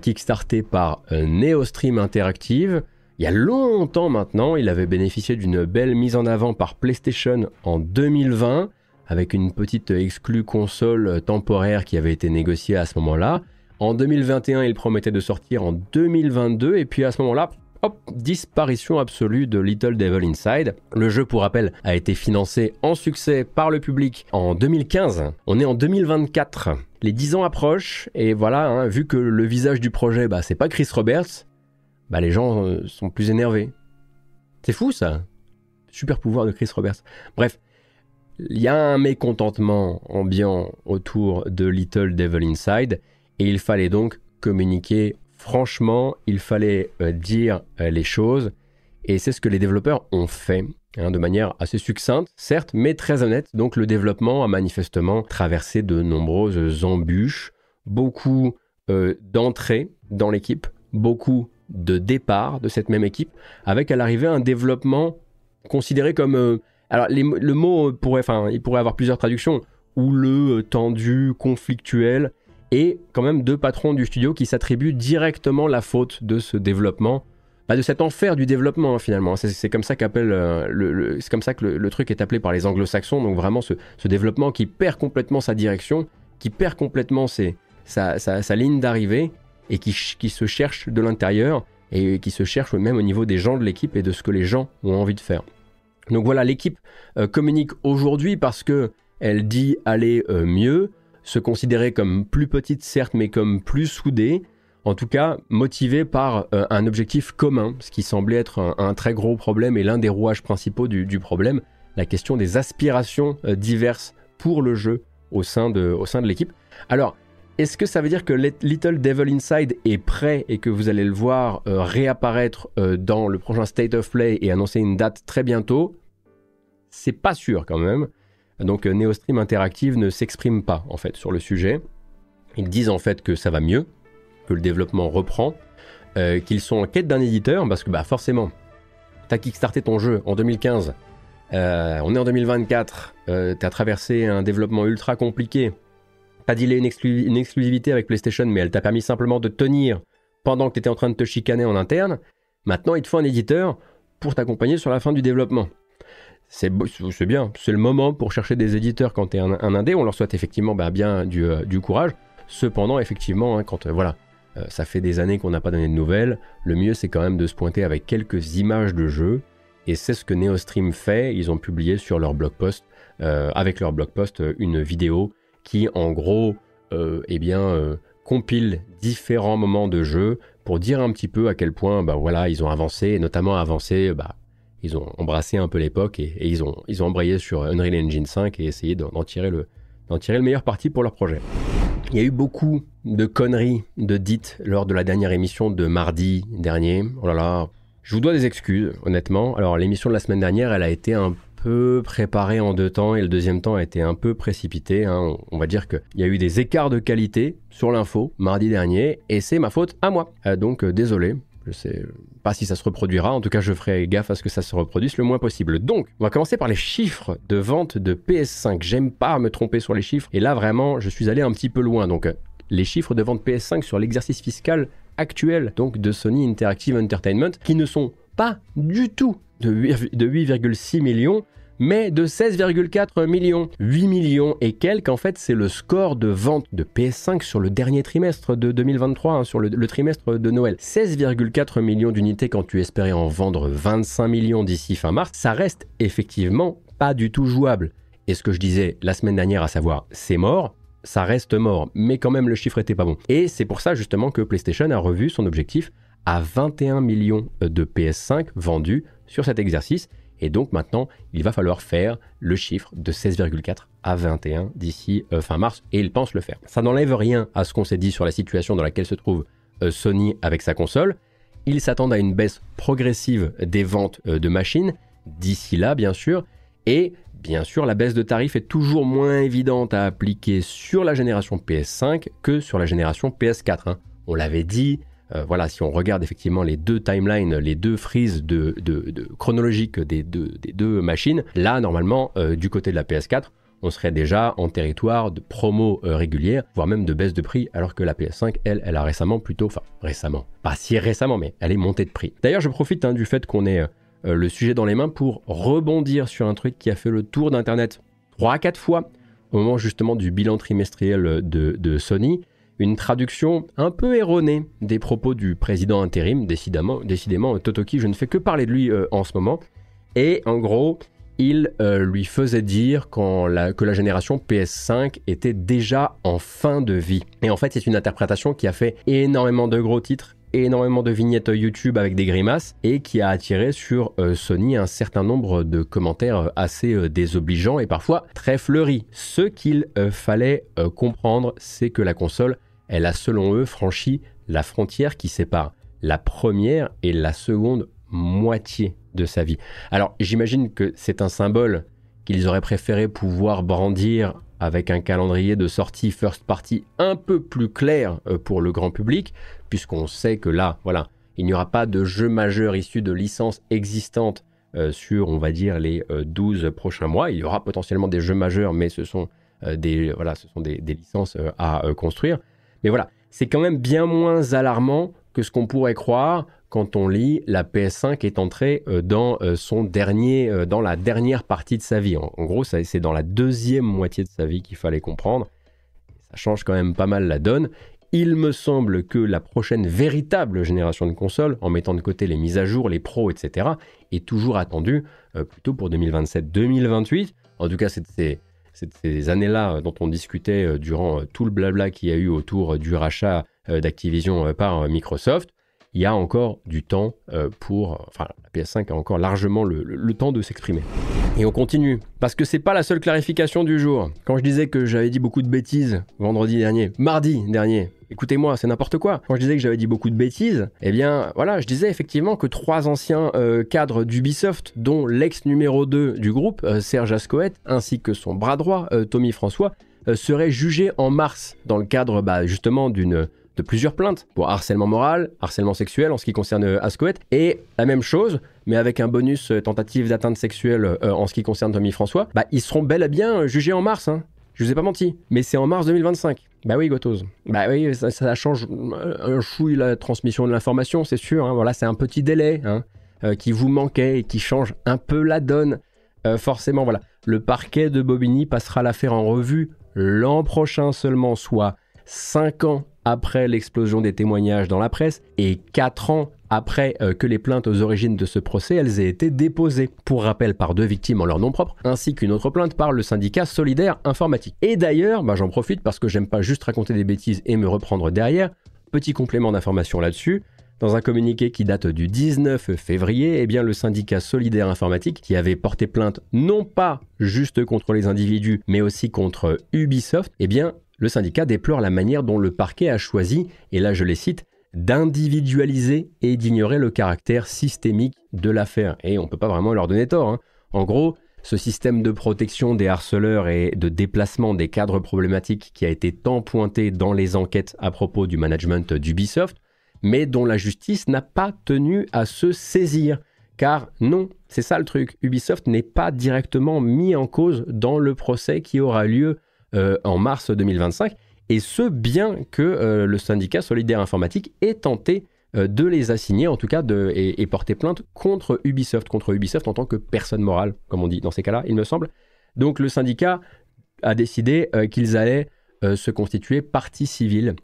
kickstarté par Neostream Interactive. Il y a longtemps maintenant, il avait bénéficié d'une belle mise en avant par PlayStation en 2020 avec une petite exclue console temporaire qui avait été négociée à ce moment-là. En 2021, il promettait de sortir en 2022, et puis à ce moment-là, hop, disparition absolue de Little Devil Inside. Le jeu, pour rappel, a été financé en succès par le public en 2015. On est en 2024. Les 10 ans approchent, et voilà, hein, vu que le visage du projet, bah, c'est pas Chris Roberts, bah, les gens euh, sont plus énervés. C'est fou ça Super pouvoir de Chris Roberts. Bref, il y a un mécontentement ambiant autour de Little Devil Inside et il fallait donc communiquer franchement, il fallait euh, dire euh, les choses et c'est ce que les développeurs ont fait hein, de manière assez succincte, certes, mais très honnête. Donc le développement a manifestement traversé de nombreuses embûches, beaucoup euh, d'entrées dans l'équipe, beaucoup de départs de cette même équipe, avec à l'arrivée un développement considéré comme alors, le mot pourrait, enfin, il pourrait avoir plusieurs traductions. Ou le tendu, conflictuel, et quand même deux patrons du studio qui s'attribuent directement la faute de ce développement, bah, de cet enfer du développement hein, finalement. C'est comme ça qu'appelle euh, c'est comme ça que le, truc est appelé par les Anglo-Saxons. Donc vraiment ce, développement qui perd complètement sa direction, qui perd complètement sa, ligne d'arrivée et qui, qui se cherche de l'intérieur et qui se cherche même au niveau des gens de l'équipe et de ce que les gens ont envie de faire. Donc voilà, l'équipe euh, communique aujourd'hui parce que elle dit aller euh, mieux, se considérer comme plus petite certes, mais comme plus soudée, en tout cas motivée par euh, un objectif commun, ce qui semblait être un, très gros problème et l'un des rouages principaux du, problème, la question des aspirations diverses pour le jeu au sein de, de l'équipe. Alors, est-ce que ça veut dire que Little Devil Inside est prêt et que vous allez le voir euh, réapparaître euh, dans le prochain State of Play et annoncer une date très bientôt? C'est pas sûr quand même. Donc euh, NeoStream Interactive ne s'exprime pas en fait sur le sujet. Ils disent en fait que ça va mieux, que le développement reprend, qu'ils sont en quête d'un éditeur parce que bah forcément, t'as kickstarté ton jeu en 2015, on est en 2024, t'as traversé un développement ultra compliqué pas dealé une, exclusivité avec PlayStation, mais elle t'a permis simplement de tenir pendant que tu étais en train de te chicaner en interne. Maintenant, il te faut un éditeur pour t'accompagner sur la fin du développement. C'est bien, c'est le moment pour chercher des éditeurs quand tu es un, indé. On leur souhaite effectivement bah, bien euh, du, courage. Cependant, effectivement, hein, quand euh, voilà, euh, ça fait des années qu'on n'a pas donné de nouvelles, le mieux c'est quand même de se pointer avec quelques images de jeu. Et c'est ce que NeoStream fait. Ils ont publié sur leur blog post, avec leur blog post, une vidéo qui en gros euh, eh bien, euh, compile différents moments de jeu pour dire un petit peu à quel point bah, voilà, ils ont avancé, notamment avancé, bah, ils ont embrassé un peu l'époque et, ils, ont, ils ont embrayé sur Unreal Engine 5 et essayé d'en tirer, le, tirer le meilleur parti pour leur projet. Il y a eu beaucoup de conneries de dites lors de la dernière émission de mardi dernier. Oh là là, je vous dois des excuses, honnêtement. Alors l'émission de la semaine dernière, elle a été un peu préparé en deux temps et le deuxième temps a été un peu précipité. Hein. On va dire qu'il y a eu des écarts de qualité sur l'info mardi dernier et c'est ma faute à moi. Euh, donc euh, désolé, je sais pas si ça se reproduira, en tout cas je ferai gaffe à ce que ça se reproduise le moins possible. Donc, on va commencer par les chiffres de vente de PS5. J'aime pas me tromper sur les chiffres et là vraiment je suis allé un petit peu loin. Donc, euh, les chiffres de vente PS5 sur l'exercice fiscal actuel donc de Sony Interactive Entertainment qui ne sont pas du tout de 8,6 millions, mais de 16,4 millions. 8 millions et quelques, en fait, c'est le score de vente de PS5 sur le dernier trimestre de 2023, hein, sur le, trimestre de Noël. 16,4 millions d'unités quand tu espérais en vendre 25 millions d'ici fin mars, ça reste effectivement pas du tout jouable. Et ce que je disais la semaine dernière, à savoir c'est mort, ça reste mort, mais quand même le chiffre était pas bon. Et c'est pour ça justement que PlayStation a revu son objectif à 21 millions de PS5 vendus sur cet exercice et donc maintenant, il va falloir faire le chiffre de 16,4 à 21 d'ici euh, fin mars, et il pense le faire. Ça n'enlève rien à ce qu'on s'est dit sur la situation dans laquelle se trouve euh, Sony avec sa console. Ils s'attendent à une baisse progressive des ventes euh, de machines, d'ici là bien sûr, et bien sûr la baisse de tarifs est toujours moins évidente à appliquer sur la génération PS5 que sur la génération PS4. Hein. On l'avait dit, euh, voilà, si on regarde effectivement les deux timelines, les deux frises de, chronologiques des deux, machines, là, normalement, euh, du côté de la PS4, on serait déjà en territoire de promo euh, régulière, voire même de baisse de prix, alors que la PS5, elle, elle a récemment plutôt, enfin récemment, pas si récemment, mais elle est montée de prix. D'ailleurs, je profite hein, du fait qu'on ait le sujet dans les mains pour rebondir sur un truc qui a fait le tour d'Internet 3 à 4 fois au moment justement du bilan trimestriel de Sony une traduction un peu erronée des propos du président intérim, décidément, décidément Totoki, je ne fais que parler de lui euh, en ce moment. Et en gros, il euh, lui faisait dire que la génération PS5 était déjà en fin de vie. Et en fait, c'est une interprétation qui a fait énormément de gros titres énormément de vignettes YouTube avec des grimaces et qui a attiré sur euh, Sony un certain nombre de commentaires assez désobligeants et parfois très fleuris. Ce qu'il fallait comprendre, c'est que la console elle a selon eux franchi la frontière qui sépare la première et la seconde moitié de sa vie. Alors j'imagine que c'est un symbole qu'ils auraient préféré pouvoir brandir avec un calendrier de sortie first party un peu plus clair euh, pour le grand public, puisqu'on sait que là, voilà, il n'y aura pas de jeu majeur issu de licences existantes euh, sur, on va dire, les 12 euh, prochains mois. Il y aura potentiellement des jeux majeurs, mais ce sont, des, voilà, ce sont des licences à construire. Mais voilà, c'est quand même bien moins alarmant que ce qu'on pourrait croire quand on lit la PS5 est entrée euh, dans euh, son dernier, euh, dans la dernière partie de sa vie. En, gros, c'est dans la deuxième moitié de sa vie qu'il fallait comprendre. Ça change quand même pas mal la donne. Il me semble que la prochaine véritable génération de consoles, en mettant de côté les mises à jour, les pros, etc., est toujours attendue plutôt pour 2027-2028. En tout cas, c'est ces années-là dont on discutait euh, durant tout le blabla qu'il y a eu autour du rachat d'Activision par Microsoft il y a encore du temps euh, pour. Enfin, la PS5 a encore largement le, temps de s'exprimer. Et on continue, parce que c'est pas la seule clarification du jour. Quand je disais que j'avais dit beaucoup de bêtises vendredi dernier, mardi dernier, écoutez-moi, c'est n'importe quoi. Quand je disais que j'avais dit beaucoup de bêtises, eh bien voilà, je disais effectivement que trois anciens euh, cadres d'Ubisoft, dont l'ex numéro 2 du groupe, euh, Serge Ascoët, ainsi que son bras droit, Tommy François, seraient jugés en mars dans le cadre bah, justement d'une de plusieurs plaintes pour harcèlement moral, harcèlement sexuel en ce qui concerne euh, Ascoët, et la même chose, mais avec un bonus euh, tentative d'atteinte sexuelle euh, en ce qui concerne Tommy François, bah, ils seront bel et bien jugés en mars. Hein. Je vous ai pas menti, mais c'est en mars 2025. Bah oui, Gotos. Bah oui, ça, change un chouille la transmission de l'information, c'est sûr. Hein. Voilà, c'est un petit délai hein, qui vous manquait et qui change un peu la donne. forcément, voilà. Le parquet de Bobigny passera l'affaire en revue l'an prochain seulement, soit 5 ans après l'explosion des témoignages dans la presse et 4 ans après euh, que les plaintes aux origines de ce procès elles aient été déposées, pour rappel par deux victimes en leur nom propre, ainsi qu'une autre plainte par le syndicat Solidaire Informatique. Et d'ailleurs, bah, j'en profite parce que j'aime pas juste raconter des bêtises et me reprendre derrière, petit complément d'information là-dessus, dans un communiqué qui date du 19 février, eh bien le syndicat Solidaire Informatique, qui avait porté plainte non pas juste contre les individus, mais aussi contre Ubisoft, eh bien le syndicat déplore la manière dont le parquet a choisi, et là je les cite, d'individualiser et d'ignorer le caractère systémique de l'affaire. Et on ne peut pas vraiment leur donner tort. Hein. En gros, ce système de protection des harceleurs et de déplacement des cadres problématiques qui a été tant pointé dans les enquêtes à propos du management d'Ubisoft, mais dont la justice n'a pas tenu à se saisir. Car non, c'est ça le truc, Ubisoft n'est pas directement mis en cause dans le procès qui aura lieu euh, en mars 2025, et ce bien que euh, le syndicat Solidaire Informatique ait tenté euh, de les assigner, en tout cas, et, porter plainte contre Ubisoft, contre Ubisoft en tant que personne morale, comme on dit dans ces cas-là, il me semble. Donc le syndicat a décidé qu'ils allaient se constituer partie civile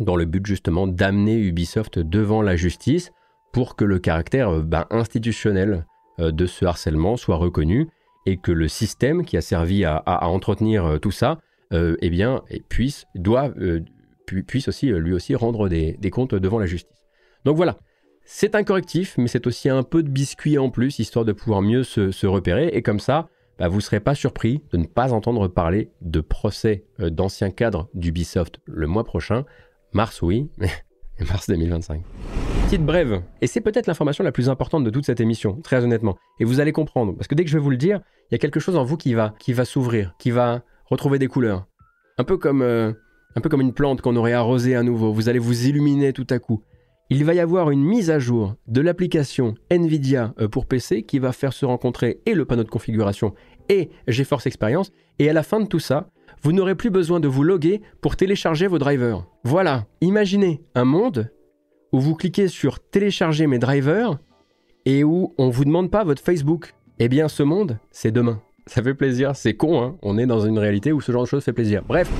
dans le but justement d'amener Ubisoft devant la justice pour que le caractère ben, institutionnel de ce harcèlement soit reconnu et que le système qui a servi à, entretenir euh, tout ça, euh, eh bien, puisse, doit, euh, puisse aussi, lui aussi rendre des, comptes devant la justice. Donc voilà, c'est un correctif, mais c'est aussi un peu de biscuit en plus, histoire de pouvoir mieux se, repérer, et comme ça, bah, vous ne serez pas surpris de ne pas entendre parler de procès d'anciens cadres d'Ubisoft le mois prochain. Mars, oui, mais mars 2025. Brève, et c'est peut-être l'information la plus importante de toute cette émission, très honnêtement. Et vous allez comprendre, parce que dès que je vais vous le dire, il y a quelque chose en vous qui va, qui va s'ouvrir, qui va retrouver des couleurs. Un peu comme, euh, un peu comme une plante qu'on aurait arrosée à nouveau. Vous allez vous illuminer tout à coup. Il va y avoir une mise à jour de l'application Nvidia euh, pour PC qui va faire se rencontrer et le panneau de configuration et GeForce Experience. Et à la fin de tout ça, vous n'aurez plus besoin de vous loguer pour télécharger vos drivers. Voilà, imaginez un monde où vous cliquez sur télécharger mes drivers et où on vous demande pas votre Facebook. Eh bien, ce monde, c'est demain. Ça fait plaisir, c'est con, hein on est dans une réalité où ce genre de choses fait plaisir. Bref,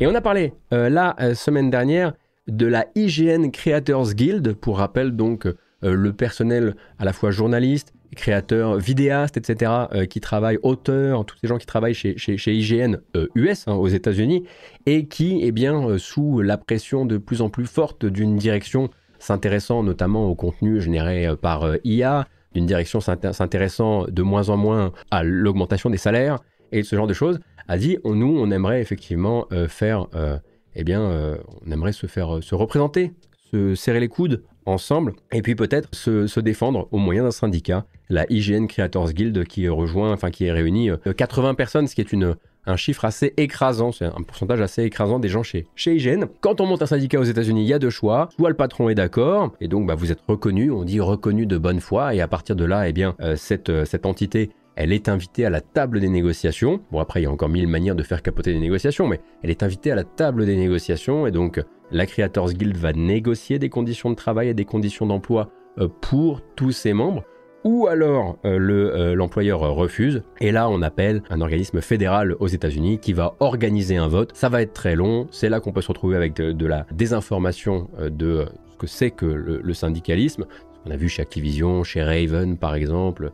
et on a parlé euh, la euh, semaine dernière de la IGN Creators Guild, pour rappel donc euh, le personnel à la fois journaliste, créateur, vidéaste, etc., qui travaillent, auteurs, tous ces gens qui travaillent chez, chez, IGN US hein, aux États-Unis, et qui, eh bien, sous la pression de plus en plus forte d'une direction s'intéressant notamment au contenu généré par IA, d'une direction s'intéressant de moins en moins à l'augmentation des salaires et ce genre de choses, a dit nous, on aimerait effectivement euh, faire, euh, eh bien, euh, on aimerait se faire se représenter, se serrer les coudes ensemble et puis peut-être se, défendre au moyen d'un syndicat, la IGN Creators Guild qui rejoint, enfin qui est réunie 80 personnes, ce qui est une un chiffre assez écrasant, c'est un pourcentage assez écrasant des gens chez, chez IGN. Quand on monte un syndicat aux États-Unis, il y a deux choix. Soit le patron est d'accord, et donc bah, vous êtes reconnu, on dit reconnu de bonne foi, et à partir de là, eh bien, euh, cette, euh, cette entité elle est invitée à la table des négociations. Bon, après, il y a encore mille manières de faire capoter des négociations, mais elle est invitée à la table des négociations, et donc la Creators Guild va négocier des conditions de travail et des conditions d'emploi euh, pour tous ses membres ou alors le l'employeur refuse. Et là, on appelle un organisme fédéral aux États-Unis qui va organiser un vote. Ça va être très long. C'est là qu'on peut se retrouver avec de, la désinformation de ce que c'est que le, syndicalisme. On a vu chez Activision, chez Raven par exemple,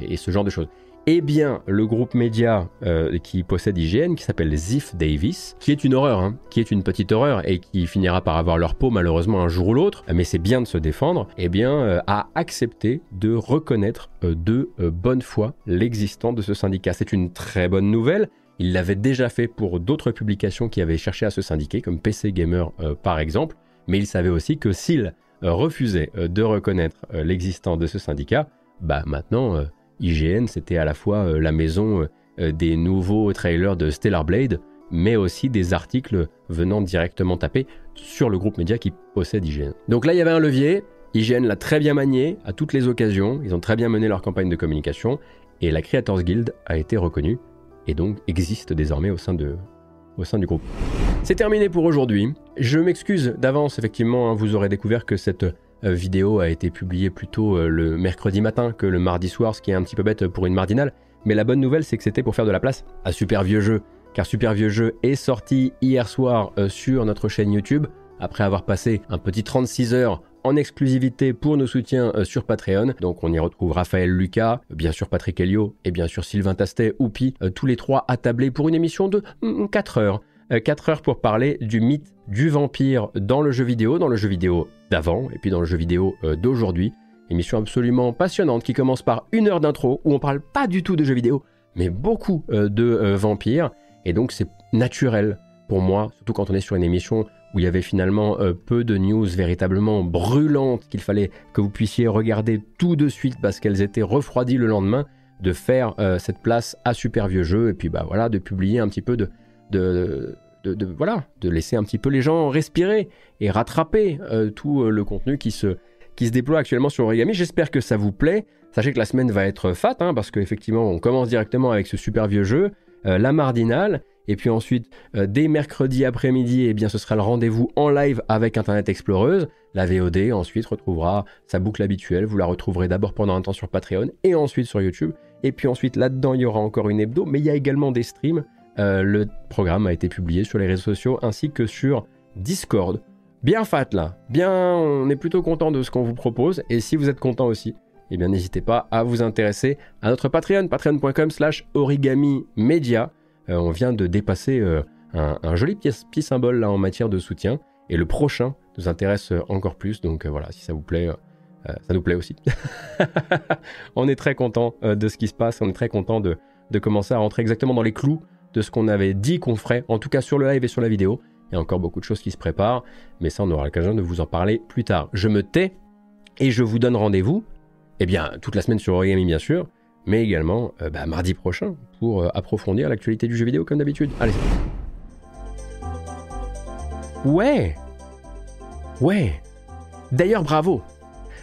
et ce genre de choses eh bien, le groupe média euh, qui possède IGN, qui s'appelle Ziff Davis, qui est une horreur, hein, qui est une petite horreur et qui finira par avoir leur peau malheureusement un jour ou l'autre, mais c'est bien de se défendre, eh bien, euh, a accepté de reconnaître euh, de bonne foi l'existence de ce syndicat. C'est une très bonne nouvelle. Il l'avait déjà fait pour d'autres publications qui avaient cherché à se syndiquer, comme PC Gamer par exemple, mais il savait aussi que s'il refusait de reconnaître l'existence de ce syndicat, bah maintenant IGN, c'était à la fois euh, la maison euh, des nouveaux trailers de Stellar Blade, mais aussi des articles venant directement taper sur le groupe média qui possède IGN. Donc là, il y avait un levier. IGN l'a très bien manié à toutes les occasions. Ils ont très bien mené leur campagne de communication. Et la Creators Guild a été reconnue et donc existe désormais au sein, du groupe. C'est terminé pour aujourd'hui. Je m'excuse d'avance, effectivement, hein, vous aurez découvert que cette euh, vidéo a été publiée plutôt euh, le mercredi matin que le mardi soir, ce qui est un petit peu bête pour une mardinale. Mais la bonne nouvelle, c'est que c'était pour faire de la place à Super Vieux Jeu, car Super Vieux Jeu est sorti hier soir euh, sur notre chaîne YouTube, après avoir passé un petit 36 heures en exclusivité pour nos soutiens sur Patreon. Donc on y retrouve Raphaël Lucas, bien sûr Patrick Helio et bien sûr Sylvain Tastet, Oupi, tous les trois attablés pour une émission de 4 heures. 4 heures pour parler du mythe du vampire dans le jeu vidéo, dans le jeu vidéo d'avant et puis dans le jeu vidéo euh, d'aujourd'hui. Émission absolument passionnante qui commence par une heure d'intro où on parle pas du tout de jeux vidéo, mais beaucoup euh, de euh, vampires. Et donc c'est naturel pour moi, surtout quand on est sur une émission où il y avait finalement peu de news véritablement brûlantes qu'il fallait que vous puissiez regarder tout de suite parce qu'elles étaient refroidies le lendemain, de faire cette place à super vieux jeu et puis bah voilà de publier un petit peu de, de, voilà, de laisser un petit peu les gens respirer et rattraper euh, tout euh, le contenu qui se, qui se déploie actuellement sur Origami. J'espère que ça vous plaît. Sachez que la semaine va être fat, hein, parce qu'effectivement, on commence directement avec ce super vieux jeu, euh, la Mardinale, et puis ensuite, dès mercredi après-midi, eh bien, ce sera le rendez-vous en live avec Internet Exploreuse. La VOD ensuite retrouvera sa boucle habituelle. Vous la retrouverez d'abord pendant un temps sur Patreon et ensuite sur YouTube. Et puis ensuite, là-dedans, il y aura encore une hebdo, mais il y a également des streams euh, le programme a été publié sur les réseaux sociaux ainsi que sur Discord. Bien fat là, bien, on est plutôt content de ce qu'on vous propose et si vous êtes content aussi, eh bien n'hésitez pas à vous intéresser à notre Patreon, patreon.com slash origami media. Euh, on vient de dépasser euh, un, joli petit, symbole là en matière de soutien et le prochain nous intéresse encore plus donc voilà, si ça vous plaît, ça nous plaît aussi. on est très content de ce qui se passe, on est très content de, de commencer à rentrer exactement dans les clous de ce qu'on avait dit qu'on ferait, en tout cas sur le live et sur la vidéo. Il y a encore beaucoup de choses qui se préparent, mais ça, on aura l'occasion de vous en parler plus tard. Je me tais et je vous donne rendez-vous, eh bien, toute la semaine sur Origami, bien sûr, mais également euh, bah, mardi prochain pour euh, approfondir l'actualité du jeu vidéo comme d'habitude. Allez, Ouais Ouais D'ailleurs, bravo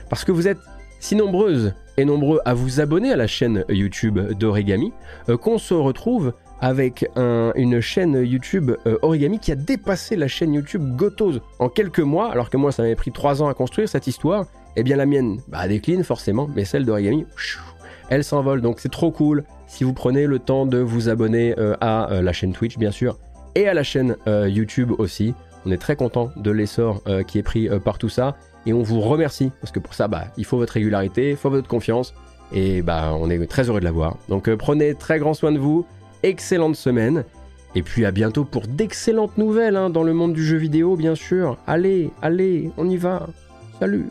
Parce que vous êtes si nombreuses et nombreux à vous abonner à la chaîne YouTube d'Origami euh, qu'on se retrouve avec une chaîne YouTube euh, Origami qui a dépassé la chaîne YouTube Gotos en quelques mois, alors que moi ça m'avait pris trois ans à construire cette histoire. Eh bien la mienne, bah, décline forcément, mais celle d'Origami, elle s'envole. Donc c'est trop cool si vous prenez le temps de vous abonner euh, à euh, la chaîne Twitch bien sûr et à la chaîne YouTube aussi. On est très content de l'essor qui est pris par tout ça et on vous remercie parce que pour ça, bah, il faut votre régularité, il faut votre confiance et bah, on est très heureux de l'avoir. Donc prenez très grand soin de vous excellente semaine. Et puis à bientôt pour d'excellentes nouvelles hein, dans le monde du jeu vidéo, bien sûr. Allez, allez, on y va. Salut